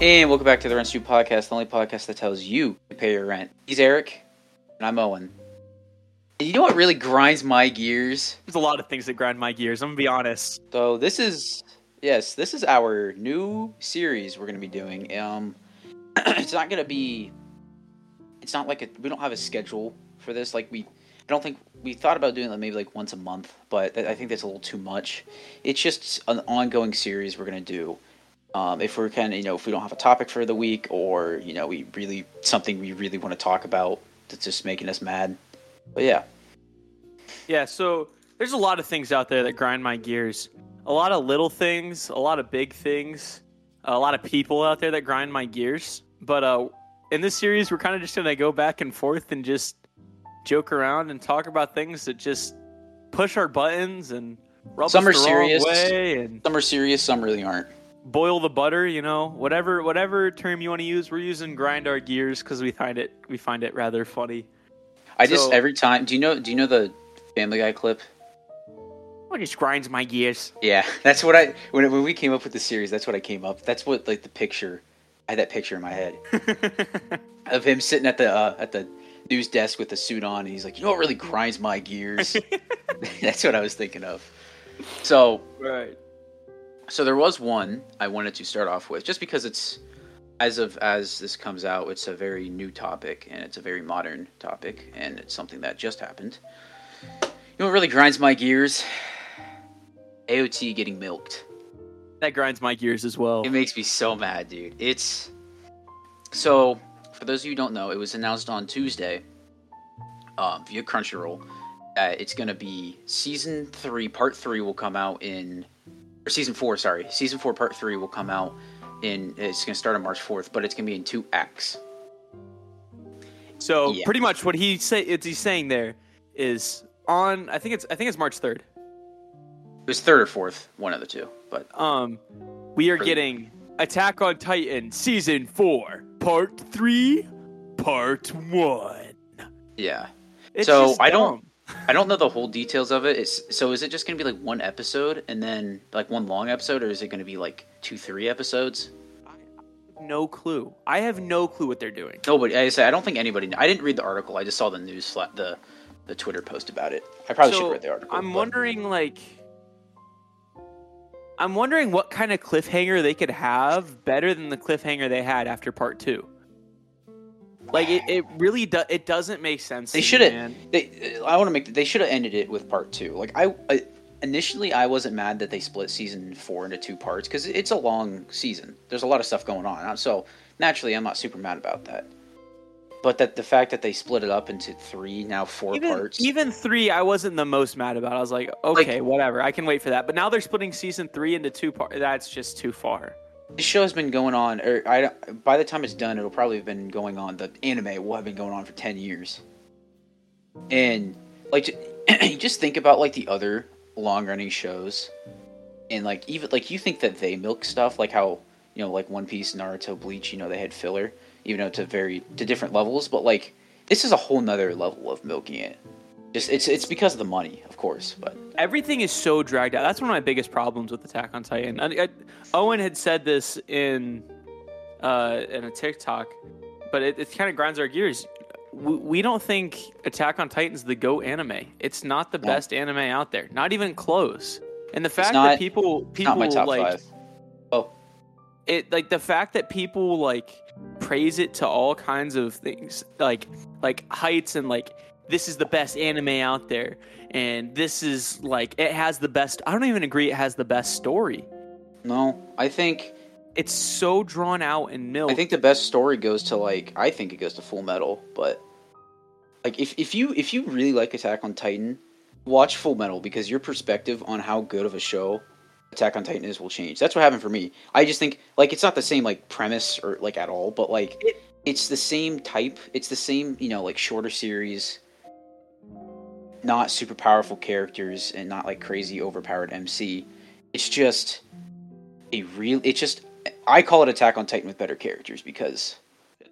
And welcome back to the Rents Due Podcast, the only podcast that tells you to pay your rent. He's Erick, and I'm Owen. And you know what really grinds my gears? There's a lot of things that grind my gears. I'm gonna be honest. So this is yes, this is our new series we're gonna be doing. Um, it's not gonna be. It's not like a, we don't have a schedule for this. Like we, I don't think we thought about doing it maybe like once a month, but I think that's a little too much. It's just an ongoing series we're gonna do. Um, if we're kind of you know if we don't have a topic for the week or you know we really something we really want to talk about that's just making us mad. But yeah, Yeah, so there's a lot of things out there that grind my gears. A lot of little things, a lot of big things, a lot of people out there that grind my gears. But uh, in this series, we're kind of just gonna go back and forth and just joke around and talk about things that just push our buttons and rub Some us are the wrong serious. way and some are serious, some really aren't. Boil the butter. You know, whatever whatever term you want to use, we're using grind our gears because we find it we find it rather funny. I just every time. Do you know? Do you know the Family Guy clip? What just grinds my gears? Yeah, that's what I when when we came up with the series. That's what I came up. That's what like the picture. I had that picture in my head of him sitting at the uh, at the news desk with the suit on, and he's like, "You know what really grinds my gears?" that's what I was thinking of. So right. So there was one I wanted to start off with, just because it's as of as this comes out, it's a very new topic and it's a very modern topic, and it's something that just happened. You know what really grinds my gears? AOT getting milked. That grinds my gears as well. It makes me so mad, dude. It's so for those of you who don't know, it was announced on Tuesday um, via Crunchyroll that it's going to be season three, part three will come out in or season four. Sorry, season four, part three will come out in. It's going to start on March fourth, but it's going to be in two acts. So Yeah. pretty much what he say it's he's saying there is on I think it's I think it's March third. It was third or fourth, one of the two. But Um, we are getting Attack on Titan season four, part three, part one. yeah, It's So, I don't-. I don't know the whole details of it. It's so is it just going to be like one episode and then like one long episode, or is it going to be like two, three episodes? No clue. I have no clue what they're doing. Nobody. I say I don't think anybody. I didn't read the article. I just saw the news, the the Twitter post about it. I probably should So, have read the article. I'm but- wondering like I'm wondering what kind of cliffhanger they could have better than the cliffhanger they had after part two. Like it, it really does. It doesn't make sense. They should have. They. I want to make. They should have ended it with part two. Like I, I initially, I wasn't mad that they split season four into two parts because it's a long season. There's a lot of stuff going on. So naturally, I'm not super mad about that. But that the fact that they split it up into three now four even, parts. Even three, I wasn't the most mad about. I was like, okay, whatever, I can wait for that. But now they're splitting season three into two parts. That's just too far. The show has been going on, or I, by the time it's done, it'll probably have been going on. The anime will have been going on for ten years, and like just think about like the other long running shows, and like even like you think that they milk stuff, like how you know like One Piece, Naruto, Bleach, you know they had filler, even though to very to different levels, but like this is a whole nother level of milking it. Just it's it's because of the money, of course, but Everything is so dragged out. That's one of my biggest problems with Attack on Titan. I, I, Owen had said this in uh, in a TikTok, but it, it kind of grinds our gears. We, we don't think Attack on Titan's the go anime. It's not the No. best anime out there. Not even close. And the fact not- that people people not my top like five. Oh, it like the fact that people like praise it to all kinds of things like like heights and like this is the best anime out there and this is like it has the best i don't even agree it has the best story no, I think it's so drawn out and milk I think the best story goes to like I think it goes to Full Metal, but like if if you if you really like Attack on Titan, watch Full Metal because your perspective on how good of a show Attack on Titan is will change. That's what happened for me. I just think like it's not the same like premise or like at all, but like It- it's the same type. It's the same you know like shorter series, not super powerful characters and not like crazy overpowered MC. It's just a real. It's just I call it Attack on Titan with better characters because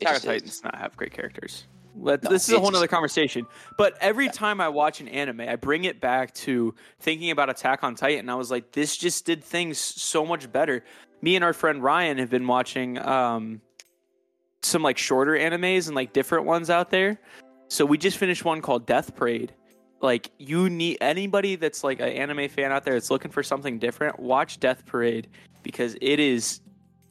attack on titan does not have great characters Let- No, this is a whole other conversation. But every time I watch an anime, I bring it back to thinking about Attack on Titan. I was like, this just did things so much better. Me and our friend Ryan have been watching um, some like shorter animes and like different ones out there. So we just finished one called Death Parade. Like you need anybody that's like an anime fan out there that's looking for something different, watch Death Parade because it is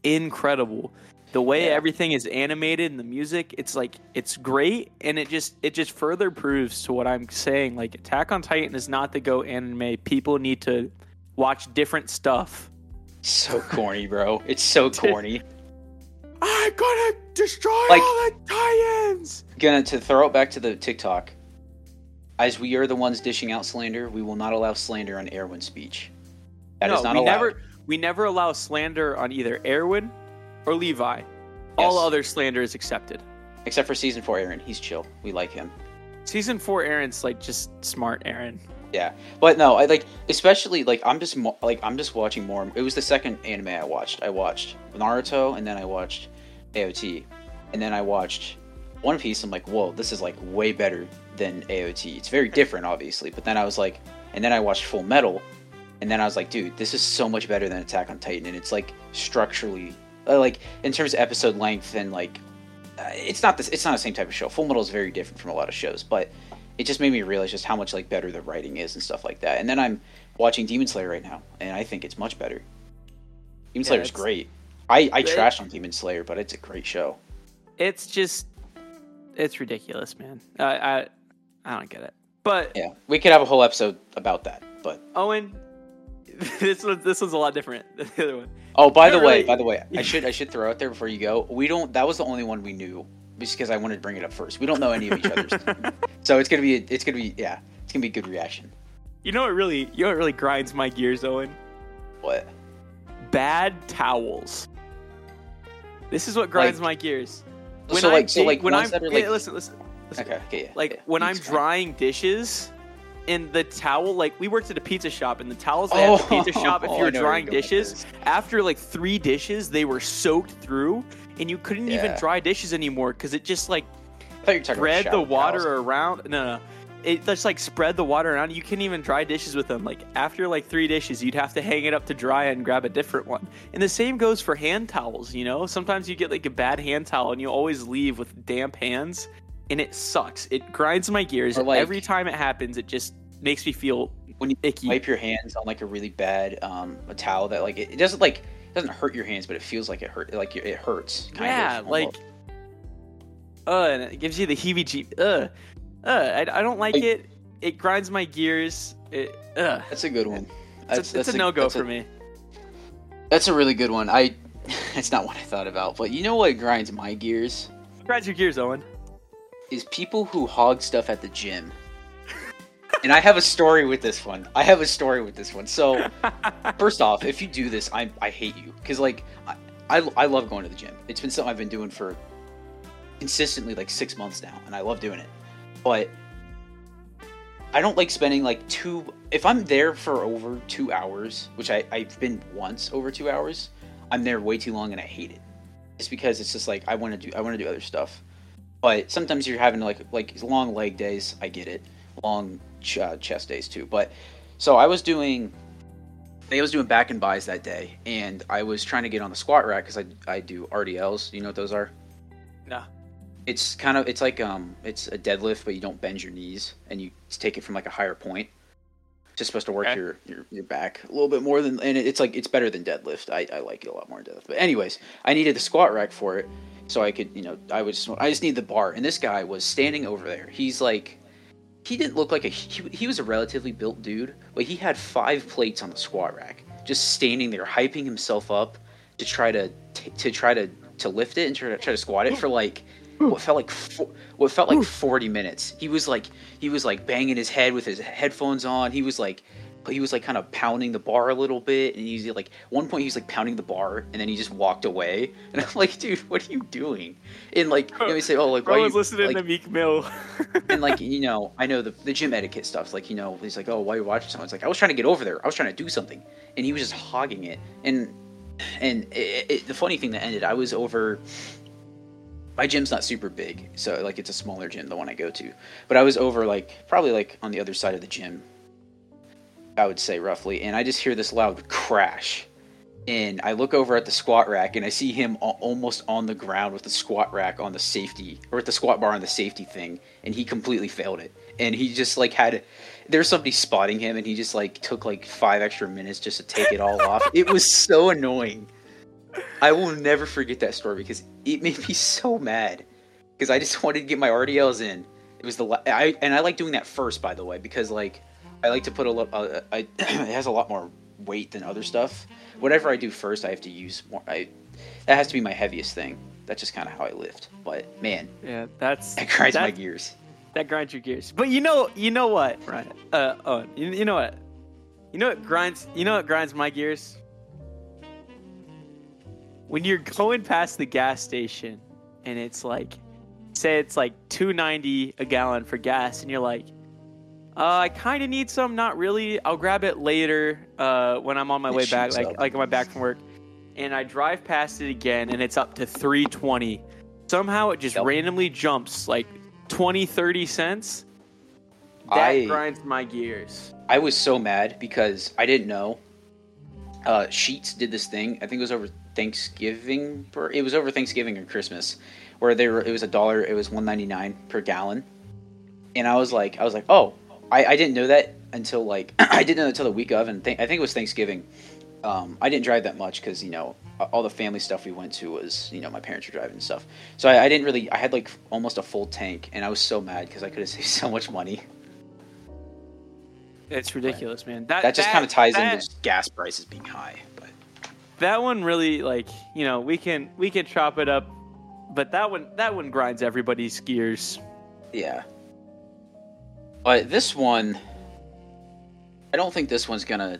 incredible. The way Yeah. everything is animated and the music, it's like it's great and it just it just further proves to what I'm saying. Like Attack on Titan is not the go anime. People need to watch different stuff. So corny, bro. It's so corny. I'm gonna destroy Like- all the Titans. Gonna to throw it back to the TikTok. As we are the ones dishing out slander, we will not allow slander on Erwin speech. That is no, not we allowed. never we never allow slander on either Erwin or Levi. All other slander is accepted. Except for season four, Eren. He's chill. We like him. Season four, Eren's like just smart, Eren. Yeah, but no, I like especially like I'm just mo- like I'm just watching more. It was the second anime I watched. I watched Naruto, and then I watched AOT, and then I watched One Piece. I'm like, whoa, this is like way better than AOT. It's very different, obviously. But then I was like, and then I watched Full Metal, and then I was like, dude, this is so much better than Attack on Titan, and it's like structurally, uh, like in terms of episode length and like, uh, it's not this, it's not the same type of show. Full Metal is very different from a lot of shows, but it just made me realize just how much like better the writing is and stuff like that. And then I'm watching Demon Slayer right now, and I think it's much better. Demon Yeah, Slayer's it's- great. I I It- trash on Demon Slayer, but it's a great show. It's just it's ridiculous, man. I I, I don't get it. But Yeah, we could have a whole episode about that. But Owen, this was this was a lot different than the other one. oh, by Not the way, by the way, I should I should throw out there before you go. We don't. That was the only one we knew, just because I wanted to bring it up first. We don't know any of each other's, so it's gonna be it's gonna be yeah, it's gonna be a good reaction. You know what really you know what really grinds my gears, Owen? What? Bad towels. This is what grinds Like- my gears. so like so like when ones I'm that are yeah, like listen okay. okay yeah, like yeah, when I'm drying dishes and the towel like we worked at a pizza shop and the towels they had at the pizza oh, shop if Oh, you were know drying dishes after like three dishes they were soaked through and you couldn't even dry dishes anymore because it just like I thought you were talking spread the water towels. around no no it just like spread the water around you couldn't even dry dishes with them. Like after like three dishes you'd have to hang it up to dry and grab a different one. And the same goes for hand towels you know? Sometimes you get like a bad hand towel and you always leave with damp hands and it sucks. It grinds my gears. Like- every time it happens it just makes me feel when you icky. wipe your hands on like a really bad um a towel that like it, it doesn't like it doesn't hurt your hands, but it feels like it hurt like it hurts. Kind yeah of, like uh and it gives you the heebie jeeb uh uh I, I don't like Like- it. It grinds my gears. It uh that's a good one. it's, That's, a, that's a no-go for a- me. That's a really good one. I it's not what I thought about, but you know what grinds my gears? Grinds your gears owen is people who hog stuff at the gym. and I have a story with this one. I have a story with this one. So first off, if you do this, I I hate you because like I, I I love going to the gym. It's been something I've been doing for consistently like six months now, and I love doing it. But I don't like spending like two. If I'm there for over two hours, which I I've been once over two hours, I'm there way too long, and I hate it. It's because it's just like I want to do I want to do other stuff. But sometimes you're having like like long leg days. I get it. Long ch- uh, chest days too. But so I was doing I was doing back and buys that day, and I was trying to get on the squat rack because I I do RDLs. You know what those are? no It's kind of it's like um it's a deadlift, but you don't bend your knees and you take it from like a higher point. It's just supposed to work Okay. your, your your back a little bit more than and it's like it's better than deadlift. I, I like it a lot more than deadlift. But anyways, I needed the squat rack for it, so I could you know I was I just need the bar. And this guy was standing over there. He's like he didn't look like a he, he was a relatively built dude, but he had five plates on the squat rack, just standing there hyping himself up to try to t- to try to to lift it and try to try to squat it for like what felt like what felt like 40 minutes. He was like he was like banging his head with his headphones on. He was like he was like kind of pounding the bar a little bit and he's like one point he was like pounding the bar and then he just walked away. And I'm like dude what are you doing? And like you know, say oh like why you, was listening like, to Meek Mill. and like you know i know the, the gym etiquette stuff like you know he's like oh why are you watching something it's like i was trying to get over there. I was trying to do something. And he was just hogging it. And and it, it, the funny thing that ended i was over my gym's not super big, so like it's a smaller gym, the one I go to. But I was over like probably like on the other side of the gym, I would say roughly, and I just hear this loud crash. And I look over at the squat rack and I see him almost on the ground with the squat rack on the safety or with the squat bar on the safety thing, and he completely failed it. And he just like had there's somebody spotting him, and he just like took like five extra minutes just to take it all off. It was so annoying. I will never forget that story because it made me so mad because I just wanted to get my RDLs in. It was the I and I like doing that first, by the way, because like I like to put a lot. Uh, I it has a lot more weight than other stuff. Whatever I do first, I have to use more. I that has to be my heaviest thing. That's just kind of how I lift. But man, Yeah, that's that grinds my gears. that grinds your gears. But you know, you know what, Ryan? Uh, oh, you, you know what? You know what grinds? You know what grinds my gears? When you're going past the gas station, and it's like, say it's like two ninety a gallon for gas, and you're like, uh, I kind of need some, not really. I'll grab it later uh, when I'm on my It way back, like up. like on my back from work. And I drive past it again, and it's up to 320. Somehow it just Yep. randomly jumps like 20, 30 cents. That I- grinds my gears. I was so mad because I didn't know. Uh, Sheetz did this thing. I think it was over Thanksgiving. Or it was over Thanksgiving or Christmas, where they were. It was a dollar. It was one ninety nine per gallon, and I was like, I was like, oh, I, I didn't know that until like I didn't know until the week of, and th- I think it was Thanksgiving. Um, I didn't drive that much because you know all the family stuff we went to was you know my parents were driving and stuff. So I, I didn't really. I had like almost a full tank, and I was so mad because I could have saved so much money. It's ridiculous, man. That That just kind of ties that, into gas prices being high, but. that one. Really, like you know, we can we can chop it up, but that one that one grinds everybody's gears. Yeah. But this one, I don't think this one's gonna.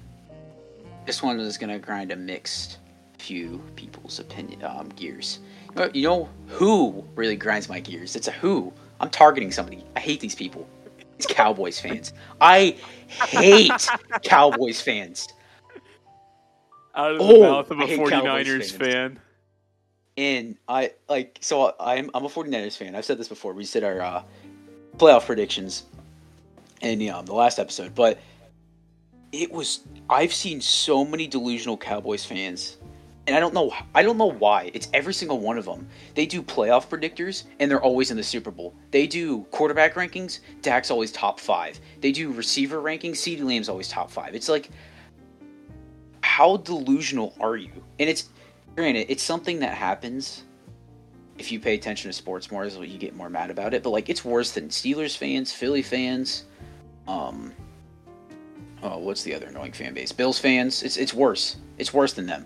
This one is gonna grind a mixed few people's opinion um, gears. You know, you know who really grinds my gears? It's a who. I'm targeting somebody. I hate these people. It's Cowboys fans. I hate Cowboys fans. Out of the Oh, mouth of a hate 49ers Cowboys fan. And I like so I'm I'm a 49ers fan. I've said this before. We did our uh, playoff predictions in um, the last episode, but it was I've seen so many delusional Cowboys fans, and I don't know I don't know why. It's every single one of them. They do playoff predictors, and they're always in the Super Bowl. They do quarterback rankings. Dak's always top five. They do receiver rankings. CeeDee Lamb's always top five. It's like how delusional are you? And it's granted, it's something that happens if you pay attention to sports more, is what you get more mad about it. But like, it's worse than Steelers fans, Philly fans, um, oh, what's the other annoying fan base? Bills fans. It's it's worse. It's worse than them.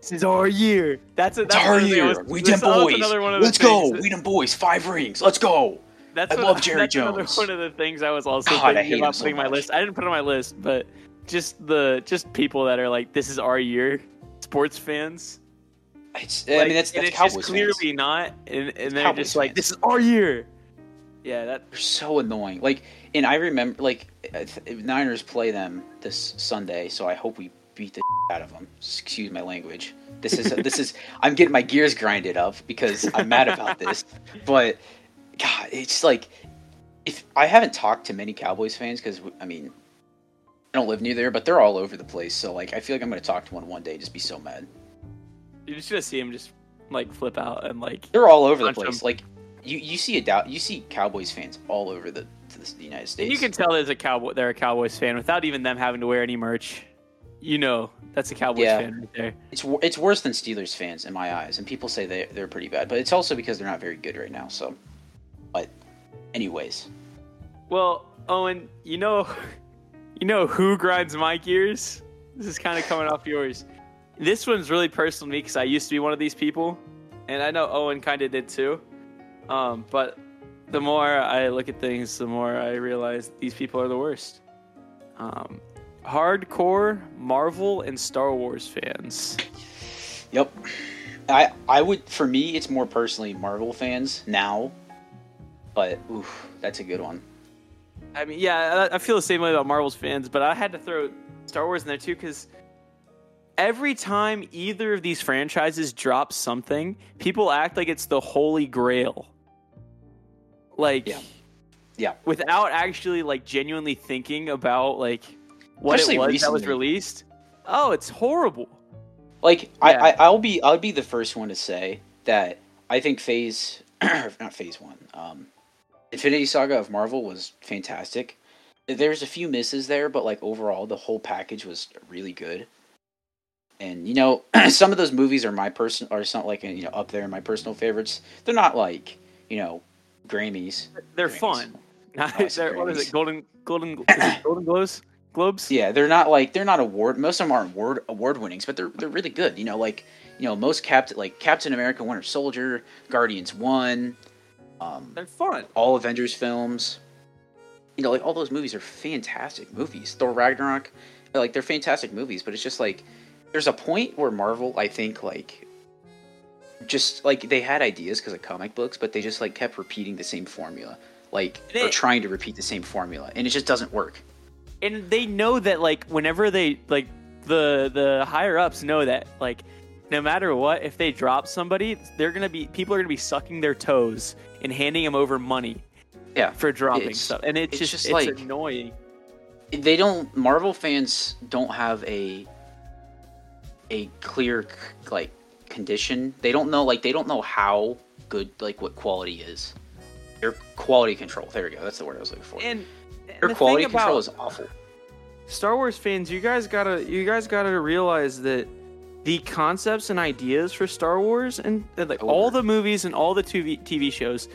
This is our year. That's a, It's that's our another thing I year. was- we them boys. another one of the Let's go. things- We them boys. Five rings. Let's go. That's I what- love Jerry that's another one of the things I was also God, I thinking about so putting my list. I didn't put it on my list, but just the just people that are like, "This is our year," sports fans. It's. I mean, that's and that's it's Cowboys just fans. clearly not, and, and they're Cowboys just like, fans. "This is our year." Yeah, that They're so annoying. Like, and I remember, like, Niners play them this Sunday, so I hope we beat the out of them. Excuse my language. This is this is. I'm getting my gears grinded up because I'm mad about this. But God, it's like if I haven't talked to many Cowboys fans because I mean I don't live near there, but they're all over the place. So like I feel like I'm gonna talk to one one day, just be so mad. you're just gonna see him just like flip out and like They're all over the place. 'em. Like you you see a doubt you see Cowboys fans all over the, the United States. And you can tell there's a cowboy. They're a Cowboys fan without even them having to wear any merch. You know, that's a Cowboys Yeah. fan right there. It's it's worse than Steelers fans in my eyes, and people say they they're pretty bad, but it's also because they're not very good right now. So, but anyways, Well, Owen, you know, you know who grinds my gears? This is kind of coming off yours. This one's really personal to me because I used to be one of these people, and I know Owen kind of did too. Um, but the more I look at things, the more I realize these people are the worst. Um, hardcore Marvel and Star Wars fans. yep. I I would for me it's more personally Marvel fans now, but oof, that's a good one. I mean, yeah, I I feel the same way about Marvel's fans, but I had to throw Star Wars in there too because every time either of these franchises drops something, people act like it's the holy grail. Like Yeah. Yeah. without actually like genuinely thinking about like what Especially it was that was released. Oh, it's horrible. Like Yeah. I, I I'll be I'll be the first one to say that I think phase not phase one. Um Infinity Saga of Marvel was fantastic. There's a few misses there, but like overall the whole package was really good. And you know, some of those movies are my person are not like you know up there in my personal favorites. They're not like, you know, Grammys. They're Grammys. fun. They're- what is it? Golden Golden it Golden Globes? Globes? Yeah, they're not like they're not award. Most of them aren't award award winnings, but they're they're really good. You know, like you know most Captain like Captain America, Winter Soldier, Guardians One, um, They're fun. all Avengers films. You know, like all those movies are fantastic movies. Thor Ragnarok, like they're fantastic movies. But it's just like there's a point where Marvel, I think, like just like they had ideas because of comic books, but they just like kept repeating the same formula, like And or trying to repeat the same formula, and it just doesn't work. and they know that like whenever they like the the higher ups know that like no matter what if they drop somebody they're gonna be people are gonna be sucking their toes and handing them over money Yeah, for dropping It's- stuff. And it's, it's just, just it's like- annoying. They don't marvel fans don't have a a clear like condition they don't know like they don't know how good like what quality is their quality control there we go that's the word i was looking for and, and their quality control is awful Star Wars fans, you guys gotta you guys gotta realize that the concepts and ideas for Star Wars and, and, like all the movies and all the TV TV shows,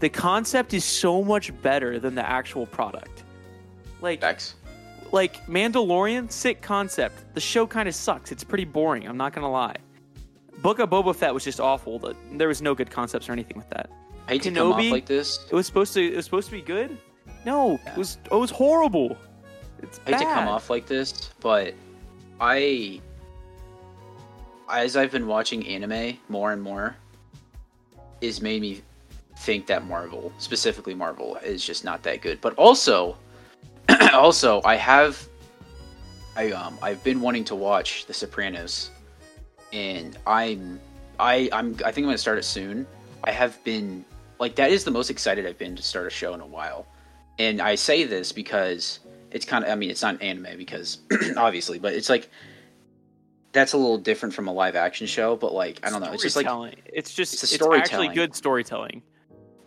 the concept is so much better than the actual product. Like Facts. like Mandalorian, sick concept. The show kind of sucks. It's pretty boring. I'm not gonna lie. Book of Boba Fett was just awful. The- There was no good concepts or anything with that. I hate to come off like this It was supposed to. It was supposed to be good. No, Yeah. it was. It was horrible. It's I hate to come off like this but i as i've been watching anime more and more is made me think that marvel specifically marvel is just not that good but also also i have i um i've been wanting to watch the sopranos and i'm i i'm i think i'm gonna start it soon. I have been like that is the most excited i've been to start a show in a while. And i say this because it's kind of i mean it's not anime because obviously but it's like that's a little different from a live action show but like i don't know. It's just like it's just it's it's, actually good storytelling,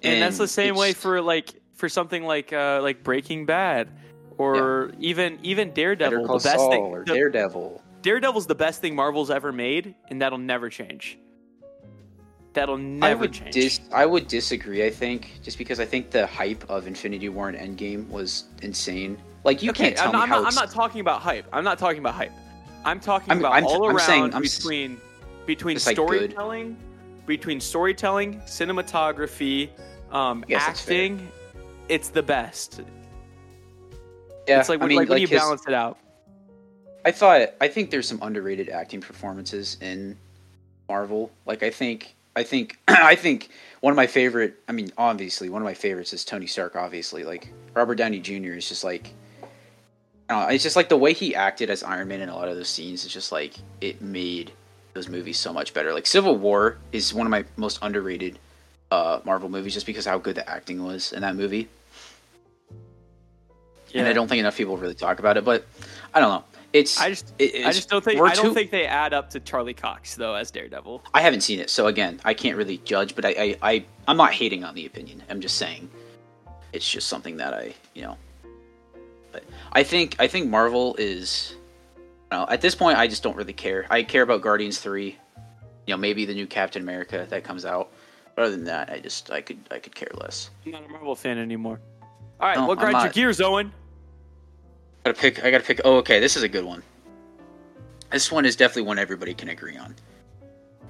and, that's the same way for like for something like uh like Breaking Bad, or even even Daredevil. Call The best Saul thing, or the- daredevil Daredevil's the best thing Marvel's ever made, and that'll never change. That'll never I would change. dis- I would disagree. I think just because I think the hype of Infinity War and Endgame was insane. Like you okay, can't tell I'm not, me I'm, not, I'm not talking about hype. I'm not talking about hype. I'm talking I'm- about I'm- all I'm around saying- I'm between between Just, like, storytelling, between storytelling, cinematography, um, Yes, acting. It's the best. yeah, it's like, I when, mean, like when you his- balance it out. I thought I think there's some underrated acting performances in Marvel. Like I think I think I think one of my favorite I mean obviously one of my favorites is Tony Stark obviously. Like Robert Downey Jr. is just like I it's just like the way he acted as Iron Man in a lot of those scenes is just like it made those movies so much better. Like Civil War is one of my most underrated uh Marvel movies just because how good the acting was in that movie. Yeah. And I don't think enough people really talk about it, but I don't know. It's I just, it- I just don't think. I don't too- think they add up to Charlie Cox though as Daredevil. I haven't seen it, so again, I can't really judge. But I, I, I I'm not hating on the opinion. I'm just saying, it's just something that I, you know. But I think I think Marvel is, you know, at this point, I just don't really care. I care about Guardians three, you know, maybe the new Captain America that comes out. But other than that, I just I could I could care less. I'm not a Marvel fan anymore. All right, No, what grinds your gears, Owen? Gotta pick. I gotta pick. Oh, okay. This is a good one. This one is definitely one everybody can agree on.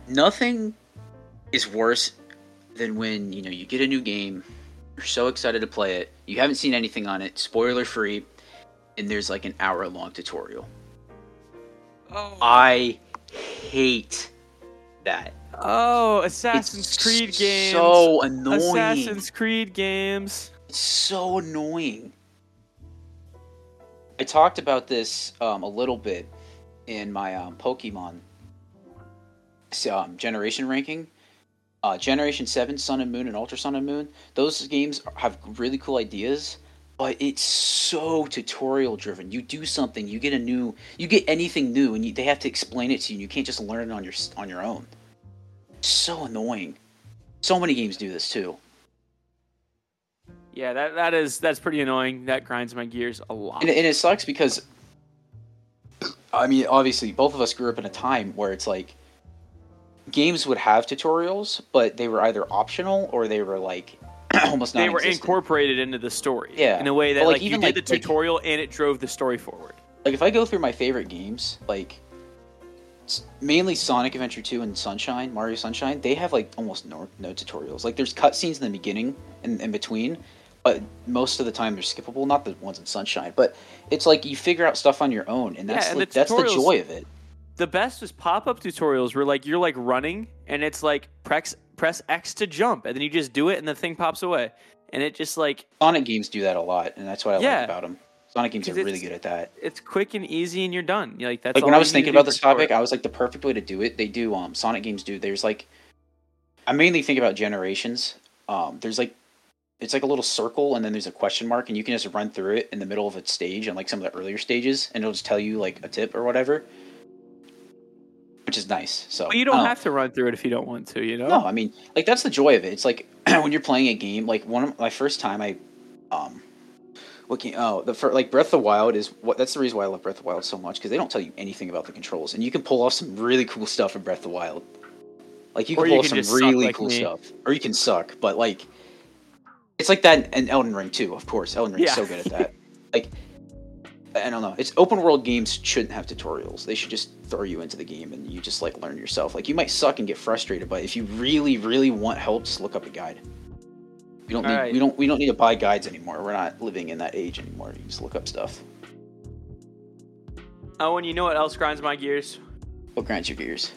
Nothing is worse than when you know you get a new game, you're so excited to play it, you haven't seen anything on it, spoiler free, and there's like an hour long tutorial. Oh, I hate that. oh, Assassin's It's Creed games. So annoying. Assassin's Creed games. It's so annoying. I talked about this um, a little bit in my um, Pokemon um, generation ranking. Uh, Generation Seven, Sun and Moon, and Ultra Sun and Moon. Those games have really cool ideas, but it's so tutorial driven. You do something, you get a new, you get anything new, and you, they have to explain it to you. and You can't just learn it on your on your own. So annoying. So many games do this too. Yeah, that that is that's pretty annoying. That grinds my gears a lot. And, and it sucks because, I mean, obviously, both of us grew up in a time where it's like games would have tutorials, but they were either optional or they were like almost not. they were incorporated into the story. Yeah. in a way that like, like, even, you did like- the like- tutorial and it drove the story forward. Like if I go through my favorite games, like mainly Sonic Adventure 2 and Sunshine, Mario Sunshine, they have like almost no, no tutorials. Like there's cutscenes in the beginning and in between, but most of the time they're skippable. Not the ones in Sunshine, but it's like you figure out stuff on your own, and that's Yeah, and like, the that's the joy of it. The best is pop-up tutorials where like you're like running and it's like press press X to jump and then you just do it and the thing pops away and it just like Sonic games do that a lot, and that's what I Yeah. like about them. Sonic games are really good at that. it's quick and easy and you're done. You're like that's like when I was thinking about this topic, I was like, the perfect way to do it. They do um Sonic games do. There's like, I mainly think about generations. Um, there's like, it's like a little circle, and then there's a question mark, and you can just run through it in the middle of its stage, and like some of the earlier stages, and it'll just tell you like a tip or whatever, which is nice. So But you don't have to run through it if you don't want to, you know? No, I mean, like that's the joy of it. It's like when you're playing a game. Like one of my first time, I, um, game? Oh, the fir- like Breath of the Wild is what. That's the reason why I love Breath of the Wild so much because they don't tell you anything about the controls, and you can pull off some really cool stuff in Breath of the Wild. Like you can Or pull you off some really like cool me. stuff, or you can suck. But like, it's like that in Elden Ring too. Of course, Elden Ring's Yeah. so good at that. like. I don't know. It's open world games shouldn't have tutorials. They should just throw you into the game and you just like learn yourself. Like you might suck and get frustrated, but if you really, really want help, just look up a guide. We don't need Alright. we don't we don't need to buy guides anymore. We're not living in that age anymore. You just look up stuff. Oh, and you know what else grinds my gears? What grinds your gears?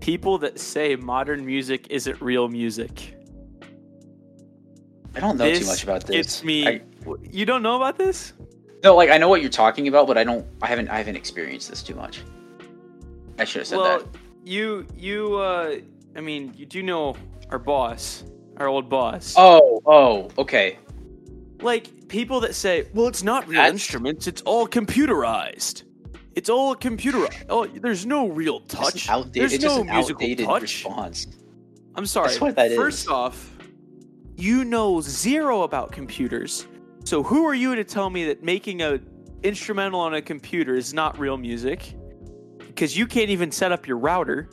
People that say modern music isn't real music. I don't know this too much about this. It's me. I, You don't know about this? no, like I know what you're talking about, but I don't. I haven't. I haven't experienced this too much. I should have said well, that. you you uh, I mean, you do know our boss, our old boss. Oh, oh, okay. like people that say, "Well, it's not real That's- instruments; it's all computerized. It's all computerized. Oh, there's no real touch. outdated, There's it's no musical touch." response. I'm sorry. That's what that First is. off, you know zero about computers. So who are you to tell me that making a instrumental on a computer is not real music? Because you can't even set up your router.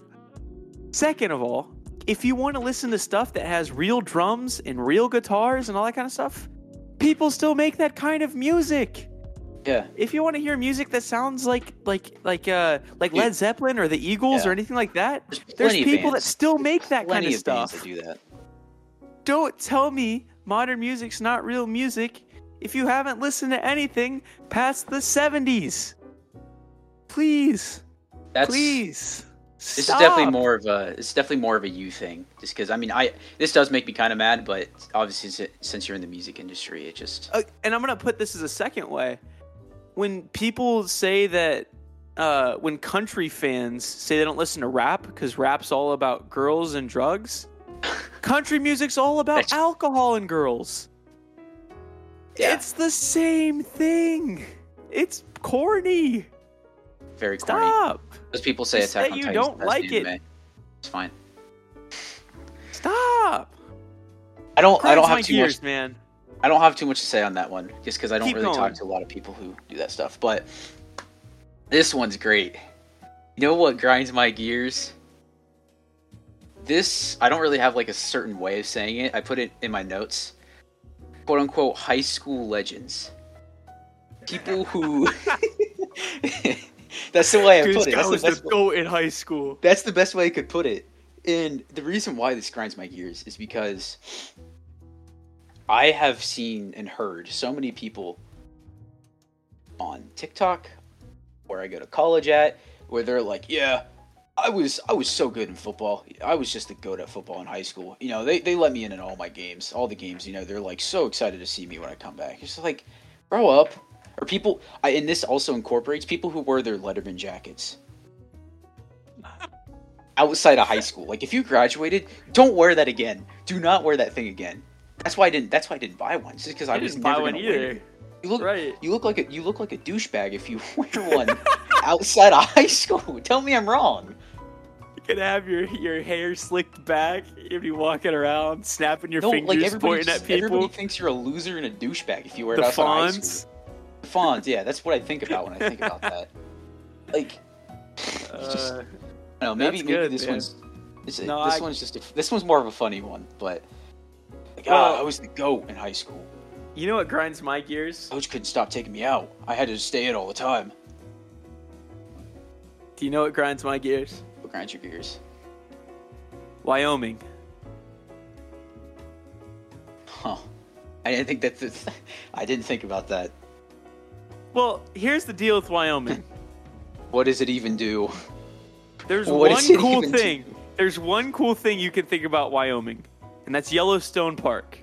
Second of all, if you want to listen to stuff that has real drums and real guitars and all that kind of stuff, people still make that kind of music. Yeah. If you want to hear music that sounds like like like uh like Led Zeppelin or the Eagles Yeah. or anything like that, There's there's people that still make that kind of of stuff do that. Don't tell me modern music's not real music if you haven't listened to anything past the 70s. Please, That's please. This is definitely more of a. It's definitely more of a you thing, just because I mean, I this does make me kind of mad, but obviously since you're in the music industry, it just Uh, and I'm gonna put this as a second way. When people say that, uh, when country fans say they don't listen to rap because rap's all about girls and drugs, country music's all about alcohol and girls. yeah, It's the same thing. It's corny. very corny. Stop. Those people say Just Attack that on you Titan's don't like it. anime. It's fine. Stop. I don't. I don't have too gears, much. man. I don't have too much to say on that one, just because I don't Keep really going. talk to a lot of people who do that stuff. But this one's great. You know what grinds my gears? This I don't really have like a certain way of saying it. I put it in my notes. "Quote unquote" high school legends. People who. That's the way I Dude, put it. guy That's was the, goat in high school. that's the best way I could put it. And the reason why this grinds my gears is because I have seen and heard so many people on TikTok where I go to college at where they're like, "Yeah, I was I was so good in football. I was just the goat at football in high school. You know, they they let me in in all my games, all the games. You know, they're like so excited to see me when I come back. It's like, grow up. Or people, I, and this also incorporates people who wear their Letterman jackets. outside of high school. Like if you graduated, don't wear that again. Do not wear that thing again. That's why I didn't. That's why I didn't buy one. Just because I, I was didn't never buy one either. it. You look. Right. You look like a. You look like a douchebag if you wear one outside of high school. Tell me I'm wrong. You could have your your hair slicked back if be walking around, snapping your No, fingers, like everybody, pointing at just- everybody thinks you're a loser and a douchebag if you wear it The outside of high school. Fonz. Fonz, yeah, that's what I think about when I think about that. Like, it's just, Uh, I don't know, maybe that's maybe good, this man. one's this, No, this I- one's just a, this one's more of a funny one, but like, Well- ah, I was the goat in high school. You know what grinds my gears? Coach couldn't stop taking me out. I had to stay in all the time. Do you know what grinds my gears? What grinds your gears? Wyoming. Huh? I didn't think that. This, I didn't think about that. Well, here's the deal with Wyoming. What does it even do? There's What one cool even do? thing. There's one cool thing you can think about Wyoming, and that's Yellowstone Park.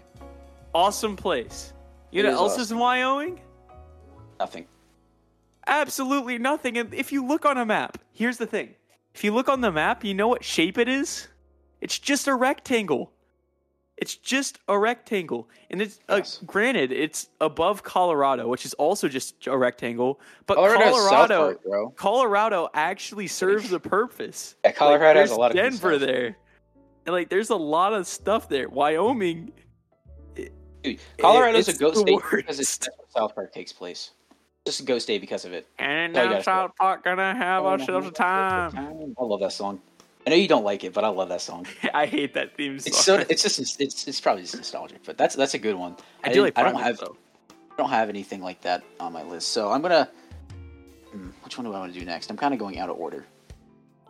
Awesome place. You know what else is in Wyoming? Nothing. Absolutely nothing. And if you look on a map, here's the thing. If you look on the map, you know what shape it is? It's just a rectangle. It's just a rectangle. And it's uh, granted, it's above Colorado, which is also just a rectangle. But Colorado, Colorado, Park. Colorado actually serves a purpose. Yeah, Colorado like, has a lot of Denver stuff. there. And like there's a lot of stuff there. Wyoming, Dude, Colorado's a ghost the state because it's that's where South Park takes place. Just a ghost state because of it. and now gotta South Park gonna have ourselves a time. I love that song. I know you don't like it, but I love that song. I hate that theme song. It's so it's just it's it's probably just nostalgic, but that's that's a good one. I, do didn't- like I don't have though. I don't have anything like that on my list, so I'm gonna. Hmm, which one do I want to do next? I'm kind of going out of order.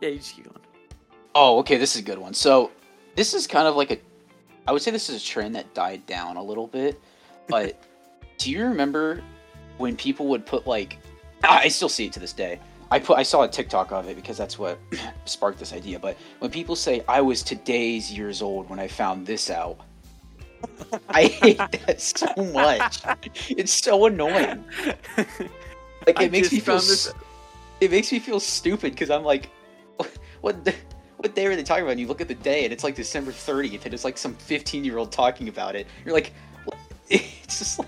Yeah, you just keep going. Oh, okay, this is a good one. So this is kind of like a, I would say this is a trend that died down a little bit, but do you remember when people would put like, I still see it to this day. I put I saw a TikTok of it because that's what sparked this idea. But when people say I was today's years old when I found this out, I hate that so much. It's so annoying. Like I it makes me feel this- it makes me feel stupid because I'm like, what the, what day are they talking about? And you look at the day and it's like December 30th and it's like some 15 year old talking about it. You're like, what? it's just like,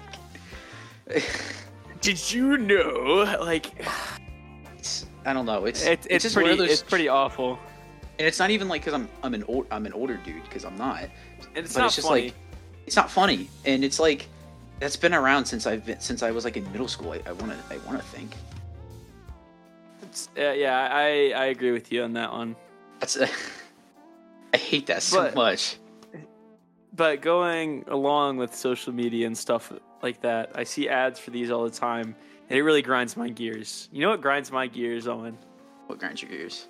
Did you know? Like, it's, I don't know. It's it's it's just pretty those, it's pretty awful. and it's not even like because I'm I'm an old I'm an older dude because I'm not. And It's but not it's just funny. like it's not funny and it's like that's been around since I've been since I was like in middle school. I want to I want to think It's- uh, yeah, I I agree with you on that one. That's. I hate that so But- much. But going along with social media and stuff like that, I see ads for these all the time, and it really grinds my gears. You know what grinds my gears, Owen? What grinds your gears?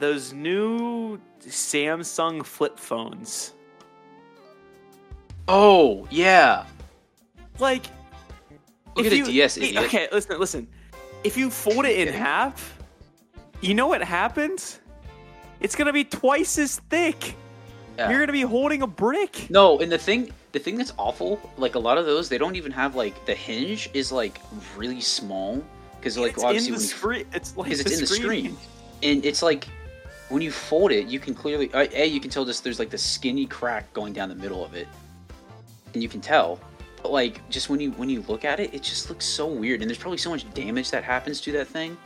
Those new Samsung flip phones. Oh yeah. Like, Look at a DS, idiot. Okay, listen, listen. If you fold it in half, you know what happens? It's gonna be twice as thick. Yeah. You're gonna be holding a brick. No, and the thing, the thing that's awful, like a lot of those, they don't even have like the hinge is like really small because like it's obviously in the when you, screen. It's like it's in the screen. and it's like when you fold it, you can clearly uh, a you can tell just there's like the skinny crack going down the middle of it, and you can tell. But like just when you when you look at it, it just looks so weird, and there's probably so much damage that happens to that thing.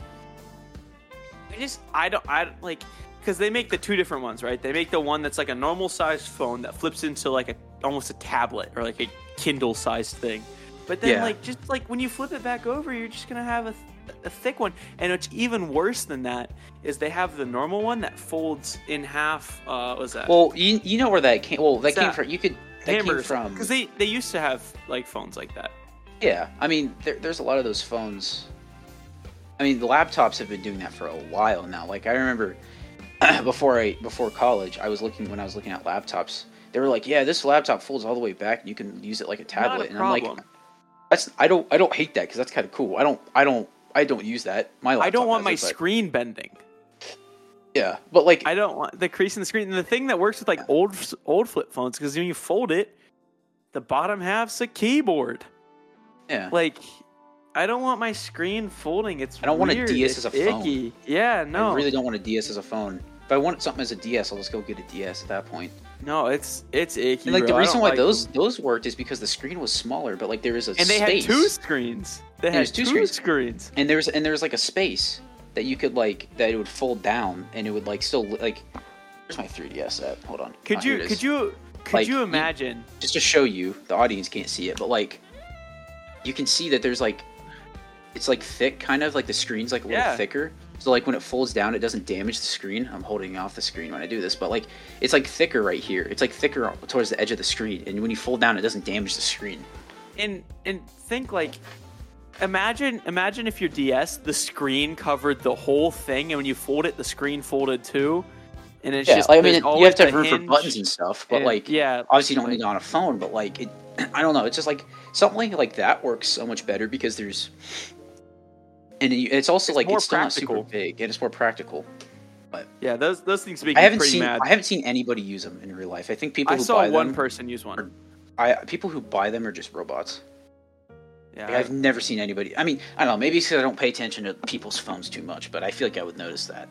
I just I don't I don't- like because they make the two different ones, right? They make the one that's like a normal sized phone that flips into like a almost a tablet or like a Kindle sized thing. But then Yeah. like just like when you flip it back over, you're just gonna have a, th- a thick one. And what's even worse than that is they have the normal one that folds in half. Uh, what was that? Well, you, you know where that came. Well, that What's came that? from. You could that came from because they they used to have like phones like that. Yeah, I mean, there, there's a lot of those phones. I mean, the laptops have been doing that for a while now. Like I remember before I before college, I was looking when I was looking at laptops. They were like, "Yeah, this laptop folds all the way back, and you can use it like a tablet." Not a and I'm like, "That's I don't I don't hate that because that's kind of cool. I don't I don't I don't use that. My laptop I don't want my it, but- screen bending. Yeah, but like I don't want the crease in the screen. And the thing that works with like old old flip phones because when you fold it, the bottom half's a keyboard. yeah, Like, I don't want my screen folding. It's I don't want a. DS It's as a phone. Yeah, no. I really don't want a DS as a phone. if I want something as a DS, I'll just go get a DS at that point. No, it's it's icky. And like bro. the reason why like those them. those worked is because the screen was smaller, but like there is a and they space. had two screens. They had two two, screens. screens. and there's and there's like a space that you could like that it would fold down and it would like still like. Where's my 3DS at? Hold on. Could Oh, you could you could Like, you you- imagine? just to show you the audience can't see it but like you can see that there's like it's like thick kind of like the screen's like a little Yeah. thicker. So like when it folds down it doesn't damage the screen. I'm holding off the screen when i do this but like it's like thicker right here. It's like thicker towards the edge of the screen and when you fold down it doesn't damage the screen. And and think like imagine imagine if your DS the screen covered the whole thing and when you fold it the screen folded too and it's yeah just like, i mean you have to have room for buttons and stuff but and- like yeah obviously you don't need it on a phone but like it i don't know it's just like something like that works so much better because there's and it's also It's like it's still not super big and it's more practical But yeah those those things make I haven't seen mad I haven't seen anybody use them in real life. I think people I who saw buy one them, person use one I people who buy them are just robots. yeah Like, I've never seen anybody. I mean, I don't know. Maybe because I don't pay attention to people's phones too much, but I feel like I would notice that.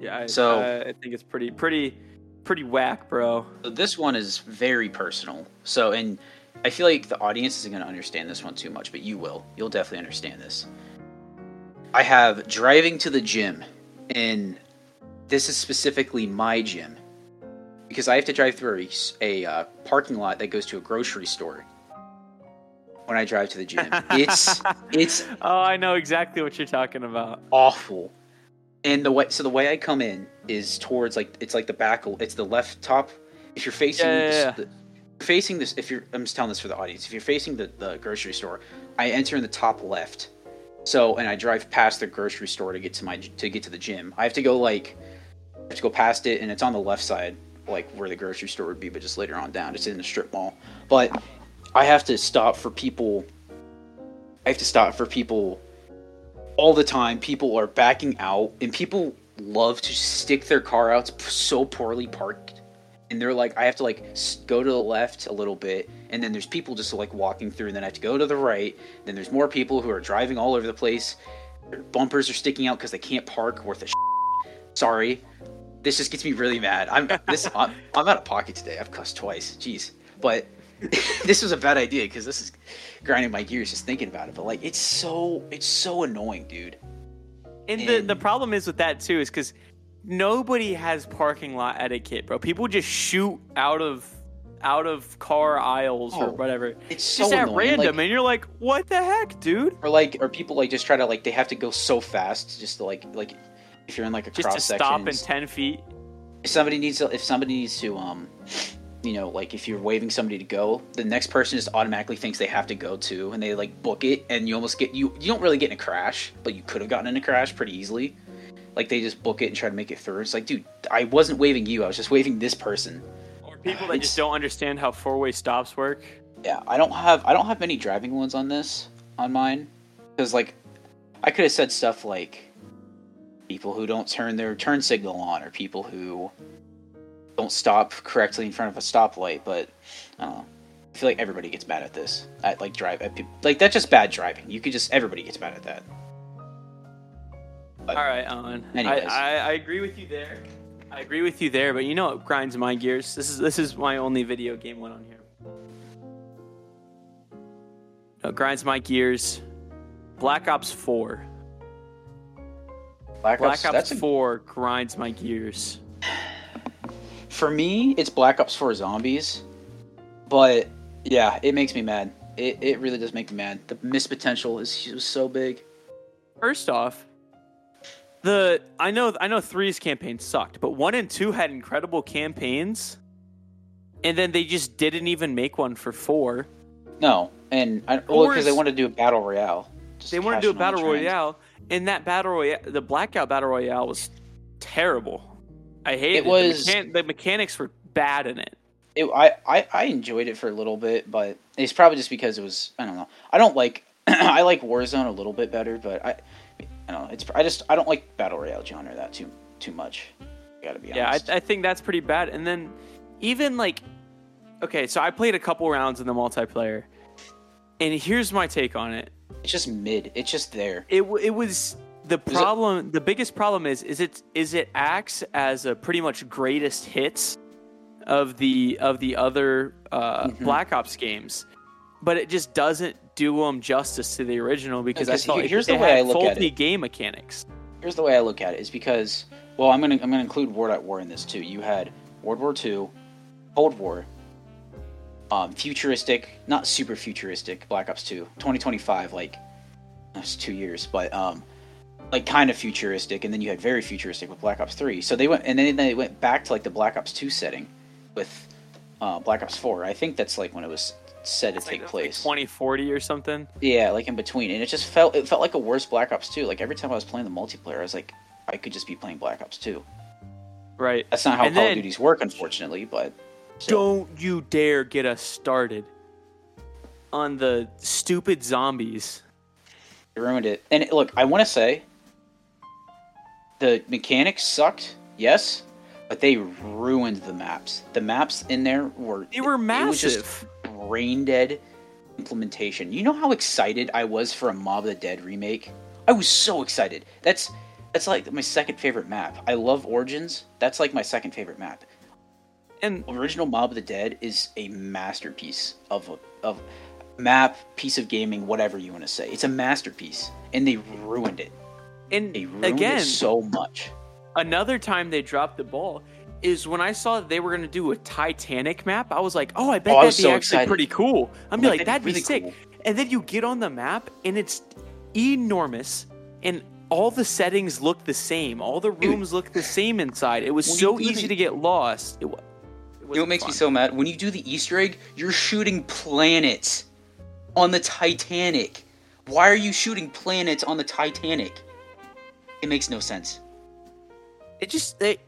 yeah I, So- I, I think it's pretty pretty pretty whack bro So this one is very personal. So, and I feel like the audience isn't going to understand this one too much, but you will. You'll definitely understand this. I have driving to the gym, and this is specifically my gym because I have to drive through a uh, parking lot that goes to a grocery store when I drive to the gym. It's it's oh I know exactly what you're talking about awful. And the way so the way I come in is towards like it's like the back it's the left top. If you're facing Yeah, yeah, this, yeah. The, facing this if you're I'm just telling this for the audience. If you're facing the, the grocery store, I enter in the top left. So and I drive past the grocery store to get to my to get to the gym. I have to go like I have to go past it and it's on the left side, like where the grocery store would be, but just later on down. It's in the strip mall. But I have to stop for people I have to stop for people all the time. People are backing out, and people love to stick their car out so poorly parked. And they're like, I have to like go to the left a little bit, and then there's people just like walking through, and then I have to go to the right. Then there's more people who are driving all over the place. Their bumpers are sticking out because they can't park worth a. Sh- Sorry, this just gets me really mad. I'm this I'm, I'm out of pocket today. I've cussed twice. Jeez, but this was a bad idea because this is grinding my gears just thinking about it. But like, it's so it's so annoying, dude. And the, the problem is with that too is because nobody has parking lot etiquette, bro. People just shoot out of out of car aisles or Oh, whatever, It's so just at annoying. random, Like, and you're like, "What the heck, dude?" or like, or people like just try to like they have to go so fast just to like like if you're in like a Just to cross section. stop in ten feet. if somebody needs to, if somebody needs to um you know like if you're waving somebody to go the next person just automatically thinks they have to go too and they like book it and you almost get you you don't really get in a crash but you could have gotten in a crash pretty easily like they just book it and try to make it through it's like dude i wasn't waving you i was just waving this person Or people that It's- just don't understand how four way stops work. yeah i don't have i don't have many driving ones on this on mine because like i could have said stuff like people who don't turn their turn signal on or people who don't stop correctly in front of a stoplight but i don't know i feel like everybody gets mad at this at like drive at, like that's just bad driving you could just everybody gets mad at that But- All right, Alan. I, Anyways. I I agree with you there. I agree with you there, but you know what grinds my gears? This is this is my only video game one on here. No, grinds my gears. Black Ops 4. black, Black ops, Ops that's a, 4 grinds my gears. for me it's black ops 4 zombies but yeah it makes me mad it, it really does make me mad the missed potential is, is so big First off, the I know I know three's campaign sucked, but one and two had incredible campaigns, and then they just didn't even make one for four. No, and I, well, because they wanted to do a battle royale. They wanted to do a cash in on the battle royale, and that battle royale, the blackout battle royale, was terrible. I hated It was- The, mechan- the mechanics were bad in it. It, I, I I enjoyed it for a little bit, but it's probably just because it was I don't know. I don't like I like Warzone a little bit better, but I I don't know. It's I just I don't like battle royale genre that too too much. Gotta be honest. Yeah, I. I think that's pretty bad. And then even like, okay, so I played a couple rounds in the multiplayer, and here's my take on it. it's just mid. It's just there. It it was the it- problem, the biggest problem is, is it is it acts as a pretty much greatest hits of the of the other uh, Mhm. Black Ops games, but it just doesn't do them justice to the original because I felt here's the way I look at faulty it. game mechanics. here's the way I look at it is because well I'm gonna I'm gonna include World at War in this too. You had World War II, Cold War, um, futuristic, not super futuristic, Black Ops 2, 2025, like that's two years, but um, like kind of futuristic, and then you had very futuristic with Black Ops 3. So they went and then they went back to like the Black Ops 2 setting with uh, Black Ops 4. I think that's like when it was said to It's take like, place. like 2040 or something. Yeah, like in between, and it just felt it felt like a worse Black Ops 2. Like every time I was playing the multiplayer, I was like, I could just be playing Black Ops 2. Right. That's not how And Call then- of Duties work, unfortunately. But still. Don't you dare get us started on the stupid zombies. They ruined it. And it- look, I want to say the mechanics sucked, yes, but they ruined the maps. The maps in there were They were it massive. Brain dead implementation. You know how excited I was for a Mob of the Dead remake? I was so excited. That's that's like my second favorite map. I love Origins. That's like my second favorite map. And Original Mob of the Dead is a masterpiece of a, of map, piece of gaming, whatever you want to say. It's a masterpiece, and they ruined it. and They ruined again, it so much. another time they dropped the ball is when I saw that they were going to do a Titanic map. I was like, oh, I bet Oh, that'd be so actually excited. pretty cool. I'm be like, that'd be really sick. cool. And then you get on the map and it's enormous and all the settings look the same. All the Dude. rooms look the same inside. It was When so easy the- to get lost. It, it You know what makes me so mad? When you do the Easter egg, you're shooting planets on the Titanic. Why are you shooting planets on the Titanic? It makes no sense. it just they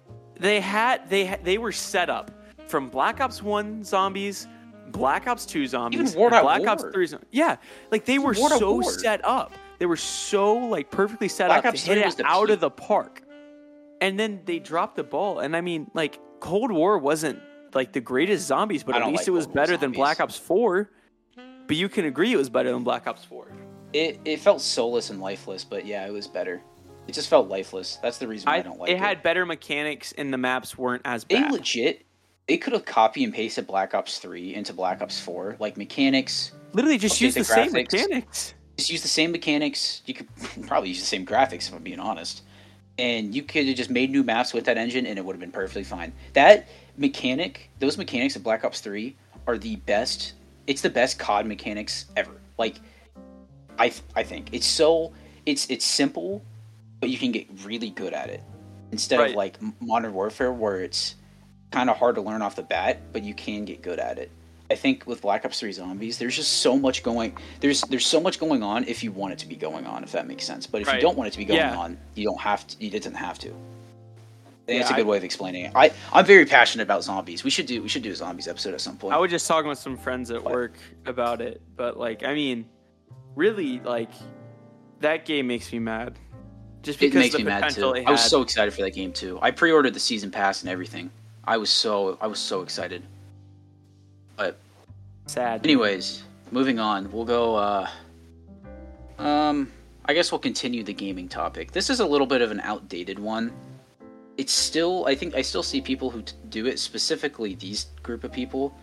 they had they they were set up from Black Ops One zombies, Black Ops Two zombies, World and Black War. Ops Three. zom- Yeah, like they were World at so War. set up. They were so like perfectly set Black up Ops to hit it out peak. of the park, and then they dropped the ball. And I mean, like Cold War wasn't like the greatest zombies, but I at least like it was Cold War better than. Black Ops Four. But you can agree it was better than Black Ops Four. It it felt soulless and lifeless, but yeah, it was better. It just felt lifeless. That's the reason why I, I, don't like it it. had better mechanics, and the maps weren't as they bad. legit they could have copy and pasted Black Ops 3 into Black Ops 4. Like mechanics, Literally, just use the the same mechanics. just use the same mechanics. You could probably use the same graphics if I'm being honest. And you could have just made new maps with that engine and it would have been perfectly fine. That mechanic, those mechanics of Black Ops 3 are the best. It's the best COD mechanics ever. Like I I think it's so it's it's simple, but you can get really good at it. Instead Right. of like Modern Warfare where it's kind of hard to learn off the bat, but you can get good at it. I think with Black Ops 3 Zombies, there's just so much going there's there's so much going on if you want it to be going on, if that makes sense. But if Right. you don't want it to be going Yeah. on, you don't have to you doesn't have to. Yeah, that's a good I- way of explaining it. I, I'm very passionate about zombies. We should do we should do a zombies episode at some point. I was just talking with some friends at work about it, but like, I mean, really, like, that game makes me mad. Just it makes the me mad too. I was so excited for that game too. I pre-ordered the season pass and everything. I was so I was so excited. But sad. anyways, moving on. We'll go uh um I guess we'll continue the gaming topic. This is a little bit of an outdated one. It's still I think I still see people who t- do it specifically these group of people.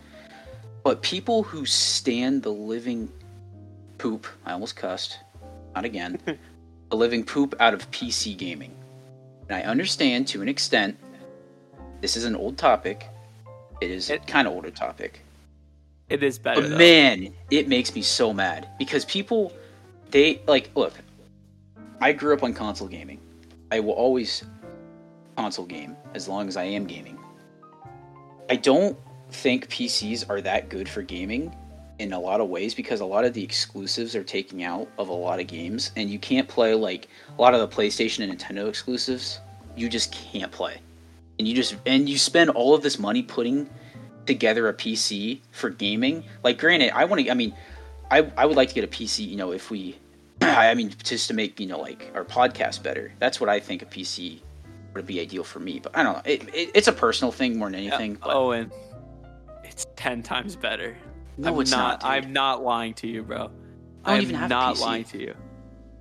But people who stand the living poop, I almost cussed. Not again. the living poop out of PC gaming. And I understand to an extent this is an old topic. It is a It- kind of older topic. It is better. But though. man, it makes me so mad because people, they like look. I grew up on console gaming. I will always console game as long as I am gaming. I don't think PCs are that good for gaming in a lot of ways because a lot of the exclusives are taking out of a lot of games, and you can't play like a lot of the PlayStation and Nintendo exclusives. You just can't play, and you just and you spend all of this money putting together a PC for gaming. Like, granted, I want to. I mean, I I would like to get a PC. You know, if we, I mean, just to make you know like our podcast better. That's what I think a PC would be ideal for me. But I don't know. It, it, it's a personal thing more than anything. But oh, and it's ten times better. No, I'm it's not. not. I'm not lying to you, bro. I don't I'm even have a not PC. lying to you.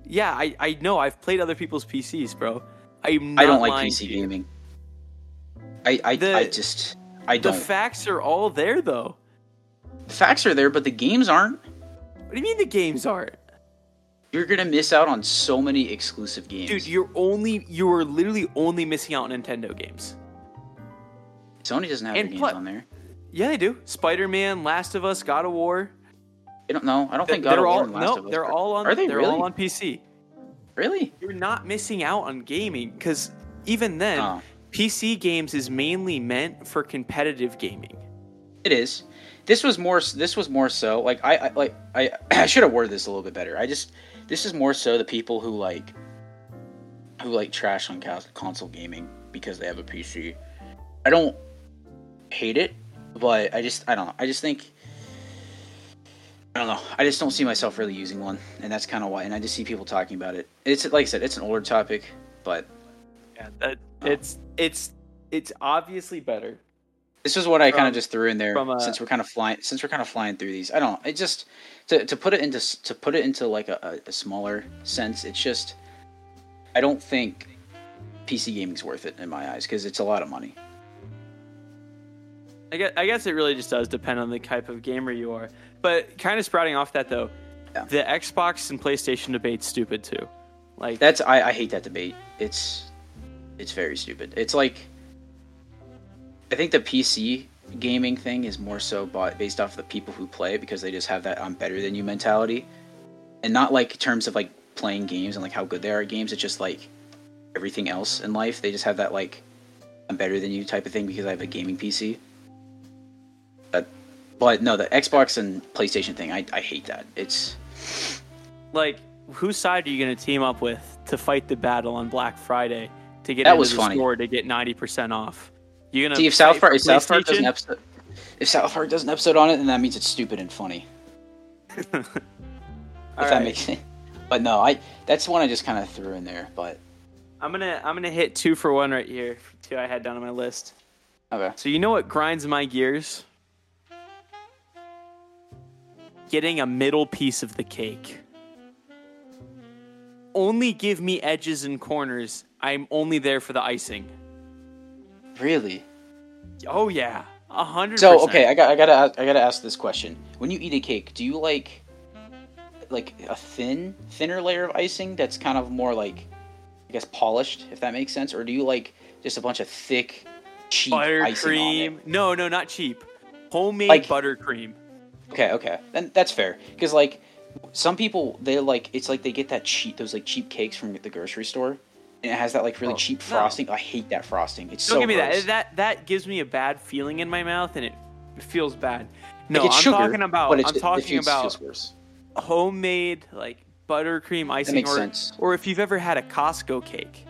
Yeah, I I know. I've played other people's PCs, bro. I'm not I don't like PC to you. gaming. I I, The- I just I don't. The facts are all there, though. the facts are there, but the games aren't. What do you mean the games aren't? You're gonna miss out on so many exclusive games. Dude, you're only you're literally only missing out on Nintendo games. Sony doesn't have and games pl- on there. Yeah, they do. Spider Man, Last of Us, God of War. I don't know. I don't think God they're of War all and Last no, of Us they're all on. Are they they're really? all on PC. Really? You're not missing out on gaming because even then, Oh. PC games is mainly meant for competitive gaming. It is. This was more. This was more so like I, I like I. I should have worded this a little bit better. I just. This is more so the people who like. Who like trash on console gaming because they have a PC. I don't hate it, but I just I don't know. I just think. I don't know. I just don't see myself really using one, and that's kind of why. And I just see people talking about it. It's like I said, it's an older topic, but Yeah, that, Oh. it's it's it's obviously better. This is what I kind of just threw in there a- since we're kind of flying since we're kind of flying through these. I don't. It just to, to put it into to put it into like a, a, a smaller sense. It's just I don't think PC gaming's worth it in my eyes because it's a lot of money. I guess, I guess it really just does depend on the type of gamer you are. But kind of sprouting off that though, Yeah. the Xbox and PlayStation debate's stupid too. Like That's I, I hate that debate. It's it's very stupid. It's like I think the PC gaming thing is more so bought based off the people who play it because they just have that I'm better than you mentality, and not like terms of like playing games and like how good they are at games. It's just like everything else in life. They just have that like I'm better than you type of thing because I have a gaming PC. But no, the Xbox and PlayStation thing, I, I hate that. It's like whose side are you going to team up with to fight the battle on Black Friday to get That into was the funny. store to get 90% off? You going to See if South Park if South Park does an episode if South Park does an episode on it, then that means it's stupid and funny. If that makes sense. But no, I that's one I just kind of threw in there. But I'm to I'm to hit 2 for 1 right here. Two I had down on my list. okay, So you know what grinds my gears? Getting a middle piece of the cake. Only give me edges and corners. I'm only there for the icing. really. Oh yeah, a hundred. So okay, I got I gotta ask- I gotta ask this question. When you eat a cake, do you like like a thin thinner layer of icing that's kind of more like I guess polished, if that makes sense, or do you like just a bunch of thick cheap icing on it? buttercream. No, no, not cheap. Homemade Like- buttercream. Okay, okay, then that's fair. Because like some people, they like it's like they get that cheap those like cheap cakes from the grocery store, and it has that like really Oh, cheap no. frosting. I hate that frosting. It's Don't so give me gross. that. That that gives me a bad feeling in my mouth, and it feels bad. No, Like, I'm sugar, talking about. I'm talking about homemade like buttercream icing, or sense. or if you've ever had a Costco cake.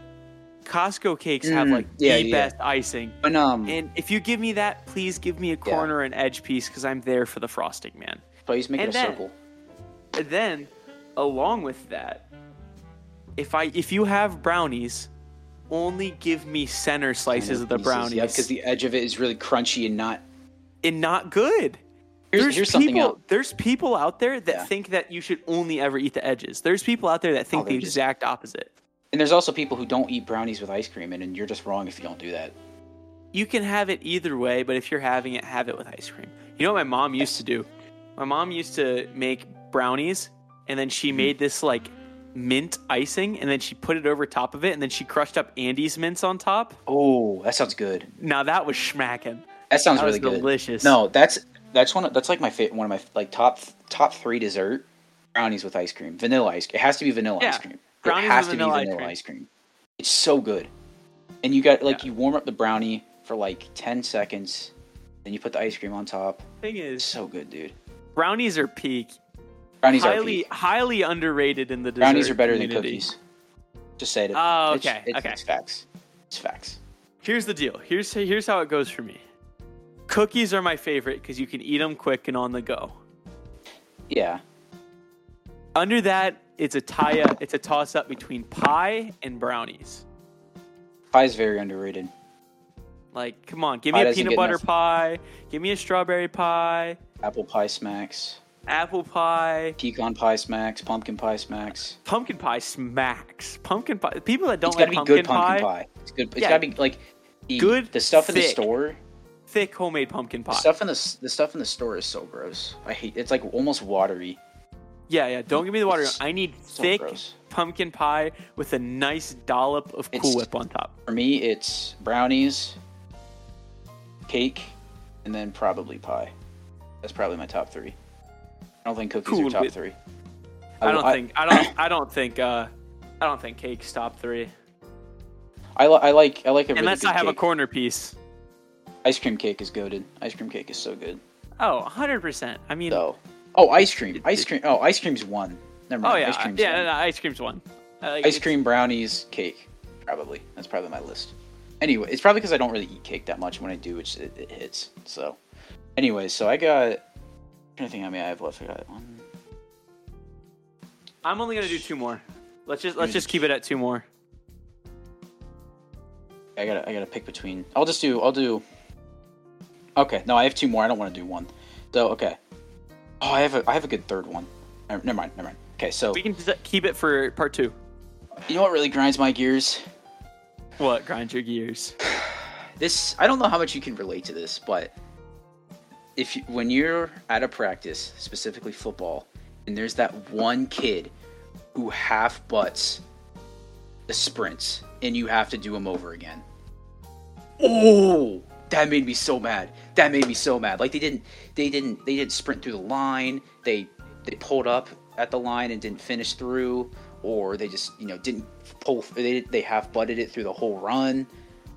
Costco cakes have Mm, like yeah, the yeah. best icing. But um, And if you give me that, please give me a corner and edge piece because I'm there for the frosting, man. please make it and a then- circle. And then, along with that, if I if you have brownies, only give me center slices of the brownies. Yeah, because the edge of it is really crunchy and not. and not good. Here's, there's here's people, something else. There's people out there that Yeah. think that you should only ever eat the edges. There's people out there that think the exact opposite. And there's also people who don't eat brownies with ice cream, and, and you're just wrong if you don't do that. You can have it either way, but if you're having it, have it with ice cream. You know what my mom used to do? My mom used to make brownies, and then Mm-hmm. she made this like mint icing, and then she put it over top of it, and then she crushed up Andes mints on top. Oh, that sounds good. Now that was schmacking. That sounds That really good. delicious. No, that's that's one. Of, that's like my fa- one of my like top top three dessert brownies with ice cream. Vanilla ice. Cream. It has to be vanilla Yeah, ice cream. Brownies it has with to vanilla be ice vanilla cream. ice cream. It's so good. And you got like Yeah. you warm up the brownie for like ten seconds, then you put the ice cream on top. Thing It's is, so good, dude. brownies are peak. Brownies are highly peak. highly underrated in the dessert Brownies are better community. than cookies. Just say it. Oh, It's- okay, It's, okay. It's facts. It's facts. Here's the deal. Here's here's how it goes for me. Cookies are my favorite because you can eat them quick and on the go. Yeah. Under that, it's a tie up. It's a toss up between pie and brownies. Pie's very underrated. Like, come on, give Pie me a peanut butter enough- pie. Give me a strawberry pie. Apple pie smacks. apple pie, pecan pie smacks, pumpkin pie smacks. pumpkin pie smacks. Pumpkin pie. People that don't It's like gotta be pumpkin, good pumpkin pie. It's good. It's Yeah. gotta be like the, Good, The stuff in the store. thick homemade pumpkin The pie. stuff in the the stuff in the store is so gross. I hate. It's like almost watery. Yeah, yeah. Don't give me the water. It's I need So thick gross. pumpkin pie with a nice dollop of Cool It's- Whip on top. For me, it's brownies, cake, and then probably pie. That's probably my top three. I don't think cookies Cool are top Whip. three. I don't think. I don't. I don't think. Uh, I don't think cake's top three I, li- I like. I like a really unless good I have a corner piece. Ice cream cake is goaded. Ice cream cake is so good. Oh, 100 percent. I mean, So, oh, ice cream. Ice cream. Oh, ice cream's one. Never oh, mind. oh yeah, ice cream's yeah. one. No, no, ice cream's one. I like Ice cream, brownies, cake. Probably. That's probably my list. Anyway, it's probably because I don't really eat cake that much. When I do, it's, it, it hits. So, anyway, so I got. Anything I'm trying to think how many I have left. I got one. I'm only gonna do two more. Let's just let's just keep it at two more. I gotta I gotta pick between. I'll just do. I'll do. Okay, no, I have two more. I don't want to do one. So okay. Oh, I have a I have a good third one. Never mind. Never mind. Okay, so We can uh, keep it for part two. you know what really grinds my gears? What grinds your gears? This I don't know how much you can relate to this, but if you, when you're at a practice, specifically football, and there's that one kid who half butts the sprints, and you have to do them over again. Oh, that made me so mad. That made me so mad. Like they didn't, they didn't, they didn't sprint through the line. They they pulled up at the line and didn't finish through, or they just you know didn't pull. They they half butted it through the whole run,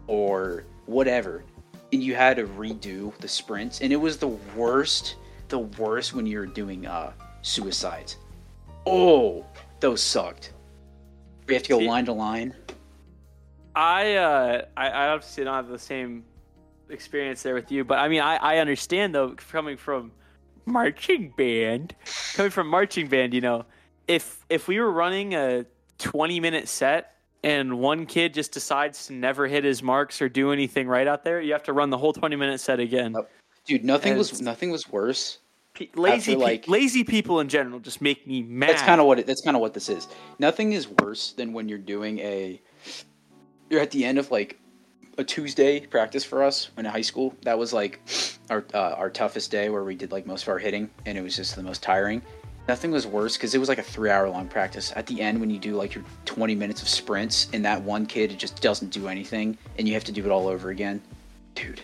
or whatever. And you had to redo the sprints, and it was the worst. The worst when you're doing uh suicides. Oh, those sucked. We have to go See- line to line. I uh I, I obviously don't have the same experience there with you, but I mean I, I understand though coming from marching band coming from marching band, you know, if if we were running a twenty minute set and one kid just decides to never hit his marks or do anything right out there, you have to run the whole twenty minute set again. Dude, nothing was nothing was worse. Pe- lazy After, pe- like- lazy people in general just make me mad. That's kind of what it, that's kind of what this is. Nothing is worse than when you're doing a you're at the end of like a Tuesday practice for us in high school. That was like our uh, our toughest day where we did like most of our hitting and it was just the most tiring. Nothing was worse because it was like a three hour long practice. At the end, when you do like your 20 minutes of sprints and that one kid just doesn't do anything and you have to do it all over again, dude.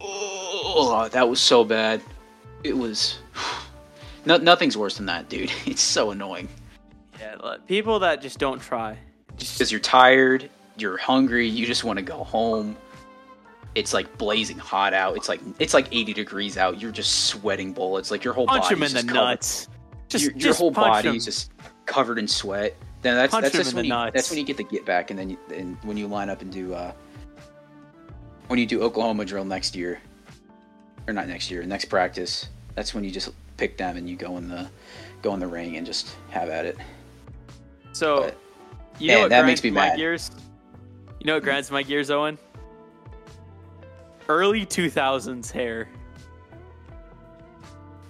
Oh, that was so bad. It was. No, nothing's worse than that, dude. It's so annoying yeah, people that just don't try. Just because you're tired, you're hungry, you just want to go home. It's like blazing hot out. It's like it's like 80 degrees out. You're just sweating bullets. Like your whole punch body him in the nuts. Just, your, your just whole body him. is just covered in sweat. Then that's Punch that's him just in when you, nuts. that's when you get the get back, and then you, and when you line up and do uh, when you do Oklahoma drill next year, or not next year, next practice. That's when you just pick them and you go in the go in the ring and just have at it. So, But- you know Man, what that makes me mad. gears? You know what grinds my gears, Owen? Early 2000s hair.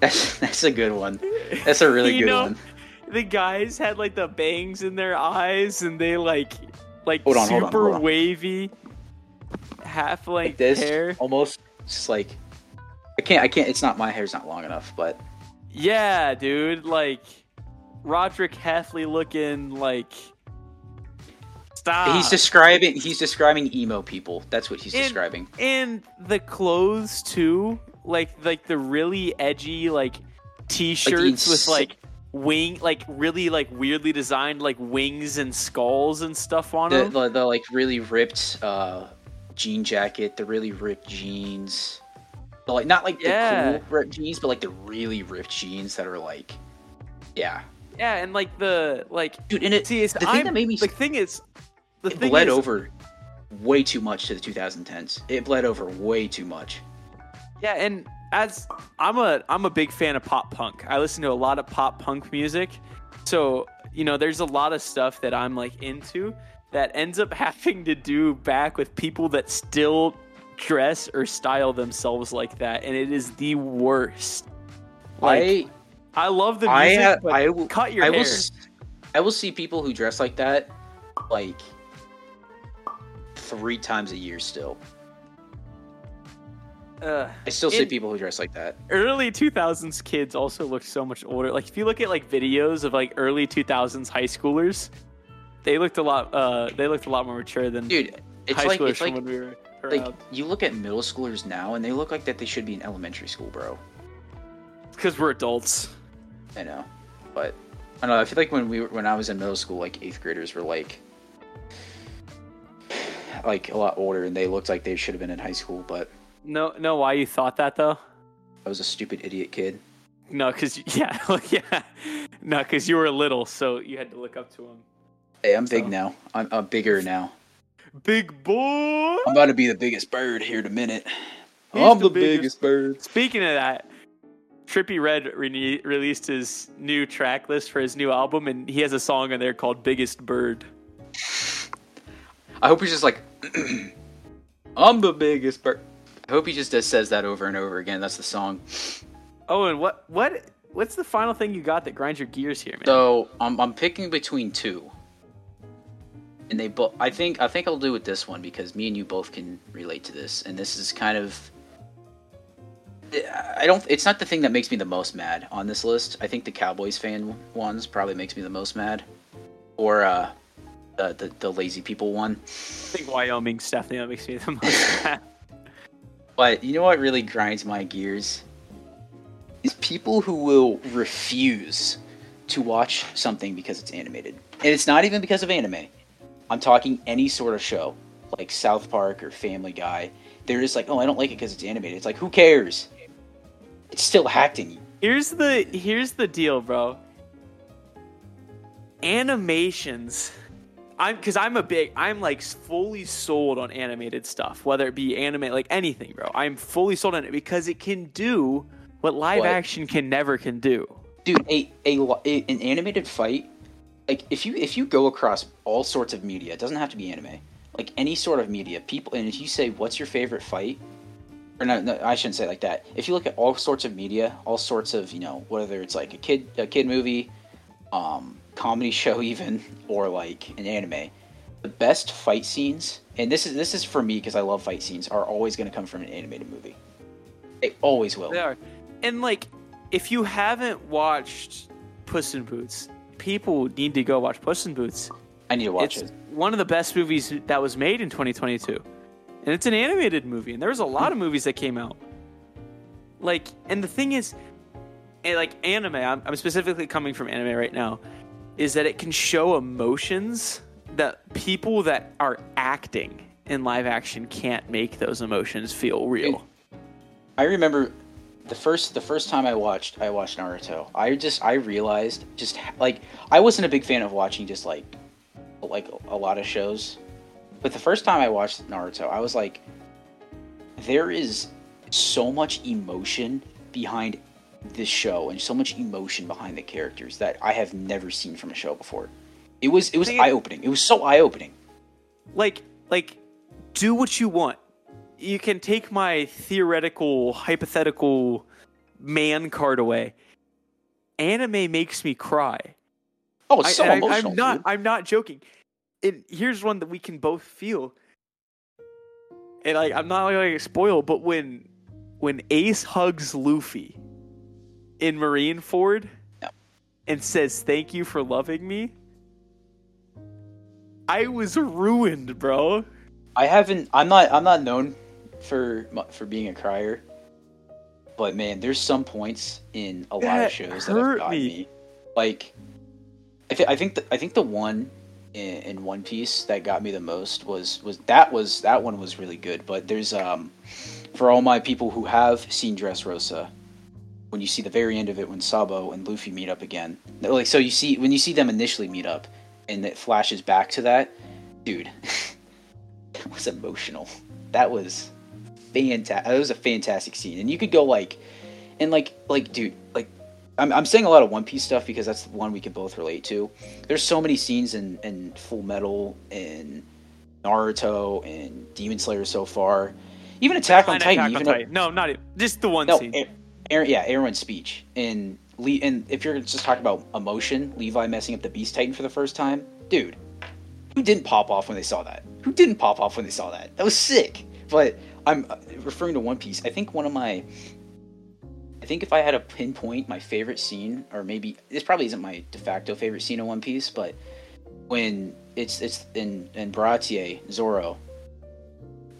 That's that's a good one. That's a really You good know, one. The guys had like the bangs in their eyes and they like like Hold on, hold super on, hold on. wavy half Like length this, hair. almost just like I can't. I can't. It's not my hair's not long enough, but Yeah, dude, like Rodrick Heffley looking like Stop. he's describing. He's describing emo people. That's what he's And- describing. and the clothes too like like the really edgy like t-shirts with ins- like wing like really like weirdly designed like wings and skulls and stuff on The, them the, the like really ripped uh, jean jacket, the really ripped jeans, the, like not like Yeah. the cool ripped jeans, but like the really ripped jeans that are like, yeah, yeah and like the like dude. And it see it's the thing I'm, that made me the thing is the it bled is, over way too much to the 2010s. It bled over way too much. yeah and as i'm a i'm a big fan of pop punk i listen to a lot of pop punk music so you know there's a lot of stuff that i'm like into that ends up having to do back with people that still dress or style themselves like that and it is the worst Like, I, love the music, I, but I will, cut your I will, hair. s- I will see people who dress like that, like three times a year. Still, Uh, I still see people who dress like that. early 2000s kids also look so much older. Like if you look at like videos of like early 2000s high schoolers, they looked a lot. Uh, they looked a lot more mature than Dude, it's high like schoolers it's like when we were like you look at middle schoolers now, and they look like that they should be in elementary school, bro. Because we're adults. I know, but I don't know. I feel like when we were, when I was in middle school, like eighth graders were like like a lot older, and they looked like they should have been in high school. But No, no. Why you thought that though? I was a stupid idiot kid. No, because yeah, yeah, no, because you were little, so you had to look up to them. Hey, I'm big now. I'm, I'm bigger now. Big boy. I'm about to be the biggest bird here in a minute. He's I'm the the, biggest. biggest. bird. Speaking of that, Trippie Redd re- released his new track list for his new album, and he has a song in there called "Biggest Bird." I hope he's just like, I'm the biggest bird. I hope he just does, says that over and over again. That's the song. Oh, and what what what's the final thing you got that grinds your gears here, man? So I'm I'm picking between two, and they both. I think I think I'll do with this one because me and you both can relate to this, and this is kind of. I don't. It's not the thing that makes me the most mad on this list. I think the Cowboys fan ones probably makes me the most mad, or uh, the the, the lazy people one. I think Wyoming's definitely makes me the most. But you know what really grinds my gears? Is people who will refuse to watch something because it's animated. And it's not even because of anime. I'm talking any sort of show, like South Park or Family Guy. They're just like, oh, I don't like it because it's animated. It's like, who cares? It's still acting. Here's the here's the deal, bro. Animations. I'm because I'm a big I'm like fully sold on animated stuff, whether it be anime like anything, bro. I'm fully sold on it because it can do what live What? action can never can do. Dude, a, a, a an animated fight, like if you if you go across all sorts of media, it doesn't have to be anime. Like any sort of media, people and if you say what's your favorite fight, or no, no, I shouldn't say it like that. If you look at all sorts of media, all sorts of you know whether it's like a kid a kid movie, um, comedy show even, or like an anime, the best fight scenes, and this is this is for me because I love fight scenes, are always going to come from an animated movie. They always will. They are. And like, if you haven't watched Puss in Boots, people need to go watch Puss in Boots. I need to watch it's it. one of the best movies that was made in 2022. And it's an animated movie, and there was a lot of movies that came out. Like, and the thing is, eh, like anime, I'm, I'm specifically coming from anime right now, is that it can show emotions that people that are acting in live action can't make those emotions feel real. I remember the first the first time I watched I watched Naruto. I just I realized just like I wasn't a big fan of watching just like like a lot of shows, but the first time I watched Naruto, I was like, there is so much emotion behind this show and so much emotion behind the characters that I have never seen from a show before. It was it was eye opening. It was so eye opening. like like do what you want you can take my theoretical hypothetical man card away anime makes me cry Oh, it's so I, emotional. am not dude. i'm not joking and here's one that we can both feel and like i'm not gonna spoil but when when ace hugs luffy in marineford Yeah. and says thank you for loving me i was ruined bro I haven't. I'm not. I'm not known for for being a crier, but man, there's some points in a lot That of shows that have got me. me. Like, I, th- I think the, I think the one in, in One Piece that got me the most was was that was that one was really good. But there's um for all my people who have seen Dressrosa, when you see the very end of it when Sabo and Luffy meet up again, like so you see when you see them initially meet up, and it flashes back to that, dude. that was emotional. That was fantastic. That was a fantastic scene, and you could go like, and like, like, dude, like, I'm, I'm saying a lot of One Piece stuff because that's the one we can both relate to. There's so many scenes in, in Full Metal and Naruto and Demon Slayer so far, even Attack on Titan. Attack on even though- Titan. No, not even. Just the one no, scene. it- Eren, yeah, Eren's speech and and if you're just talking about emotion, Levi messing up the Beast Titan for the first time, dude, who didn't pop off when they saw that? Who didn't pop off when they saw that? That was sick. But I'm uh, referring to One Piece. I think one of my, I think if I had to pinpoint my favorite scene, or maybe this probably isn't my de facto favorite scene in One Piece, but when it's it's in in Baratie Zoro.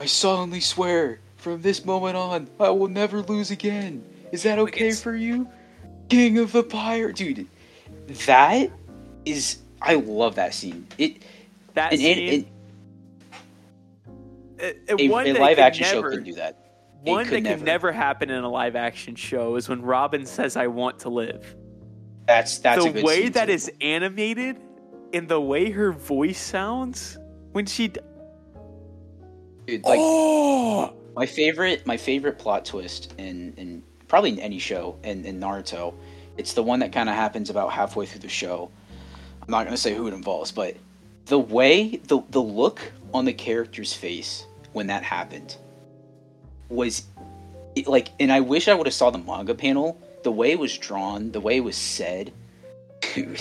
I solemnly swear, from this moment on, I will never lose again. Is that okay it's- for you, King of the Pirate, dude? That is, I love that scene. It That and, and, scene, and a, a, one a live action show never- couldn't do that. It One could that never. could never happen in a live action show is when Robin says, "I want to live." That's that's the a good way that too. is animated, and the way her voice sounds when she. d- Dude, like oh, my favorite my favorite plot twist in in probably in any show in, in Naruto. It's the one that kind of happens about halfway through the show. I'm not gonna say who it involves, but the way the the look on the character's face when that happened was it, like, and I wish I would have saw the manga panel. The way it was drawn, the way it was said, dude.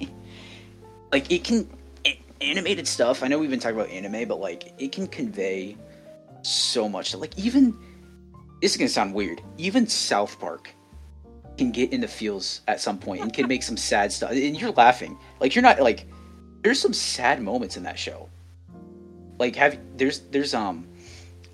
like it can a- animated stuff. I know we've been talking about anime, but like it can convey so much. Like even this is gonna sound weird. Even South Park can get in the feels at some point and can make some sad stuff. And you're laughing. Like you're not like there's some sad moments in that show. Like have there's there's um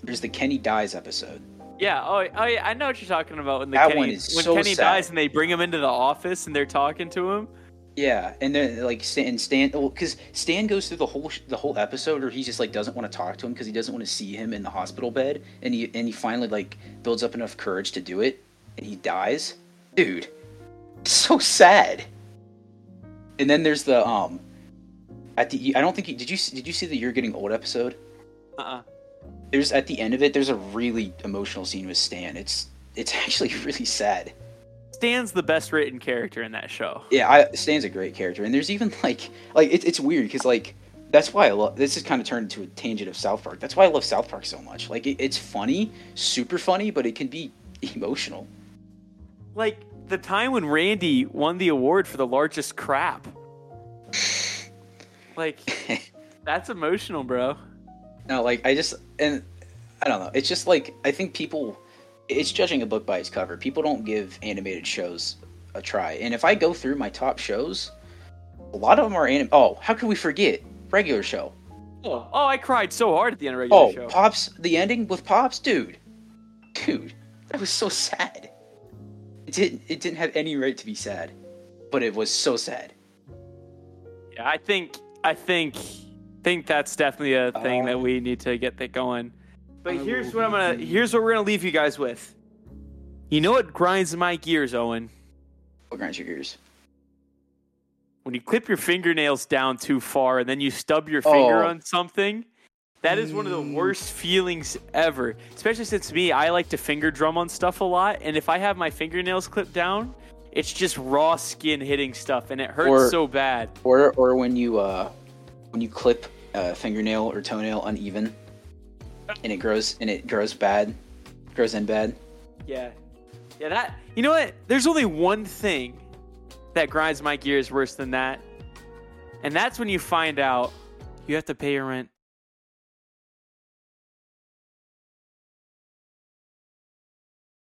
there's the Kenny dies episode. yeah. Oh, oh, yeah. I know what you're talking about. When the That Kenny, one is when so Kenny sad. dies and they bring him into the office and they're talking to him. Yeah, and then like Stan, and Stan, because Stan goes through the whole sh- the whole episode, where he just like doesn't want to talk to him because he doesn't want to see him in the hospital bed, and he and he finally like builds up enough courage to do it, and he dies. Dude, so sad. And then there's the um, at the I don't think you, did you did you see the You're Getting Old episode? Uh-uh. There's at the end of it, there's a really emotional scene with Stan. It's it's actually really sad. Stan's the best written character in that show. Yeah, I, Stan's a great character, and there's even like like it, it's weird because like that's why I love this. Has kind of turned into a tangent of South Park. That's why I love South Park so much. Like it, it's funny, super funny, but it can be emotional. Like the time when Randy won the award for the largest crap. Like that's emotional, bro. no, like I just and I don't know. It's just like I think people. It's judging a book by its cover. People don't give animated shows a try. And if I go through my top shows, a lot of them are anim. Oh, how could we forget regular show? Oh, oh, I cried so hard at the end of regular Oh, show. Pops, the ending with Pops, dude, dude, that was so sad. It didn't, it didn't have any right to be sad, but it was so sad. Yeah, I think I think think that's definitely a thing that Um, we need to get that going. But I here's what I'm gonna be- here's what we're gonna leave you guys with. You know what grinds my gears, Owen? What grinds your gears? When you clip your fingernails down too far and then you stub your finger Oh. on something. That is one of the Mm. worst feelings ever. Especially since me, I like to finger drum on stuff a lot, and if I have my fingernails clipped down, it's just raw skin hitting stuff, and it hurts Or- so bad. Or, or when you, uh, when you clip a fingernail or toenail uneven, and it grows, and it grows bad, grows in bad. Yeah. Yeah, that. You know what? There's only one thing that grinds my gears worse than that. And that's when you find out you have to pay your rent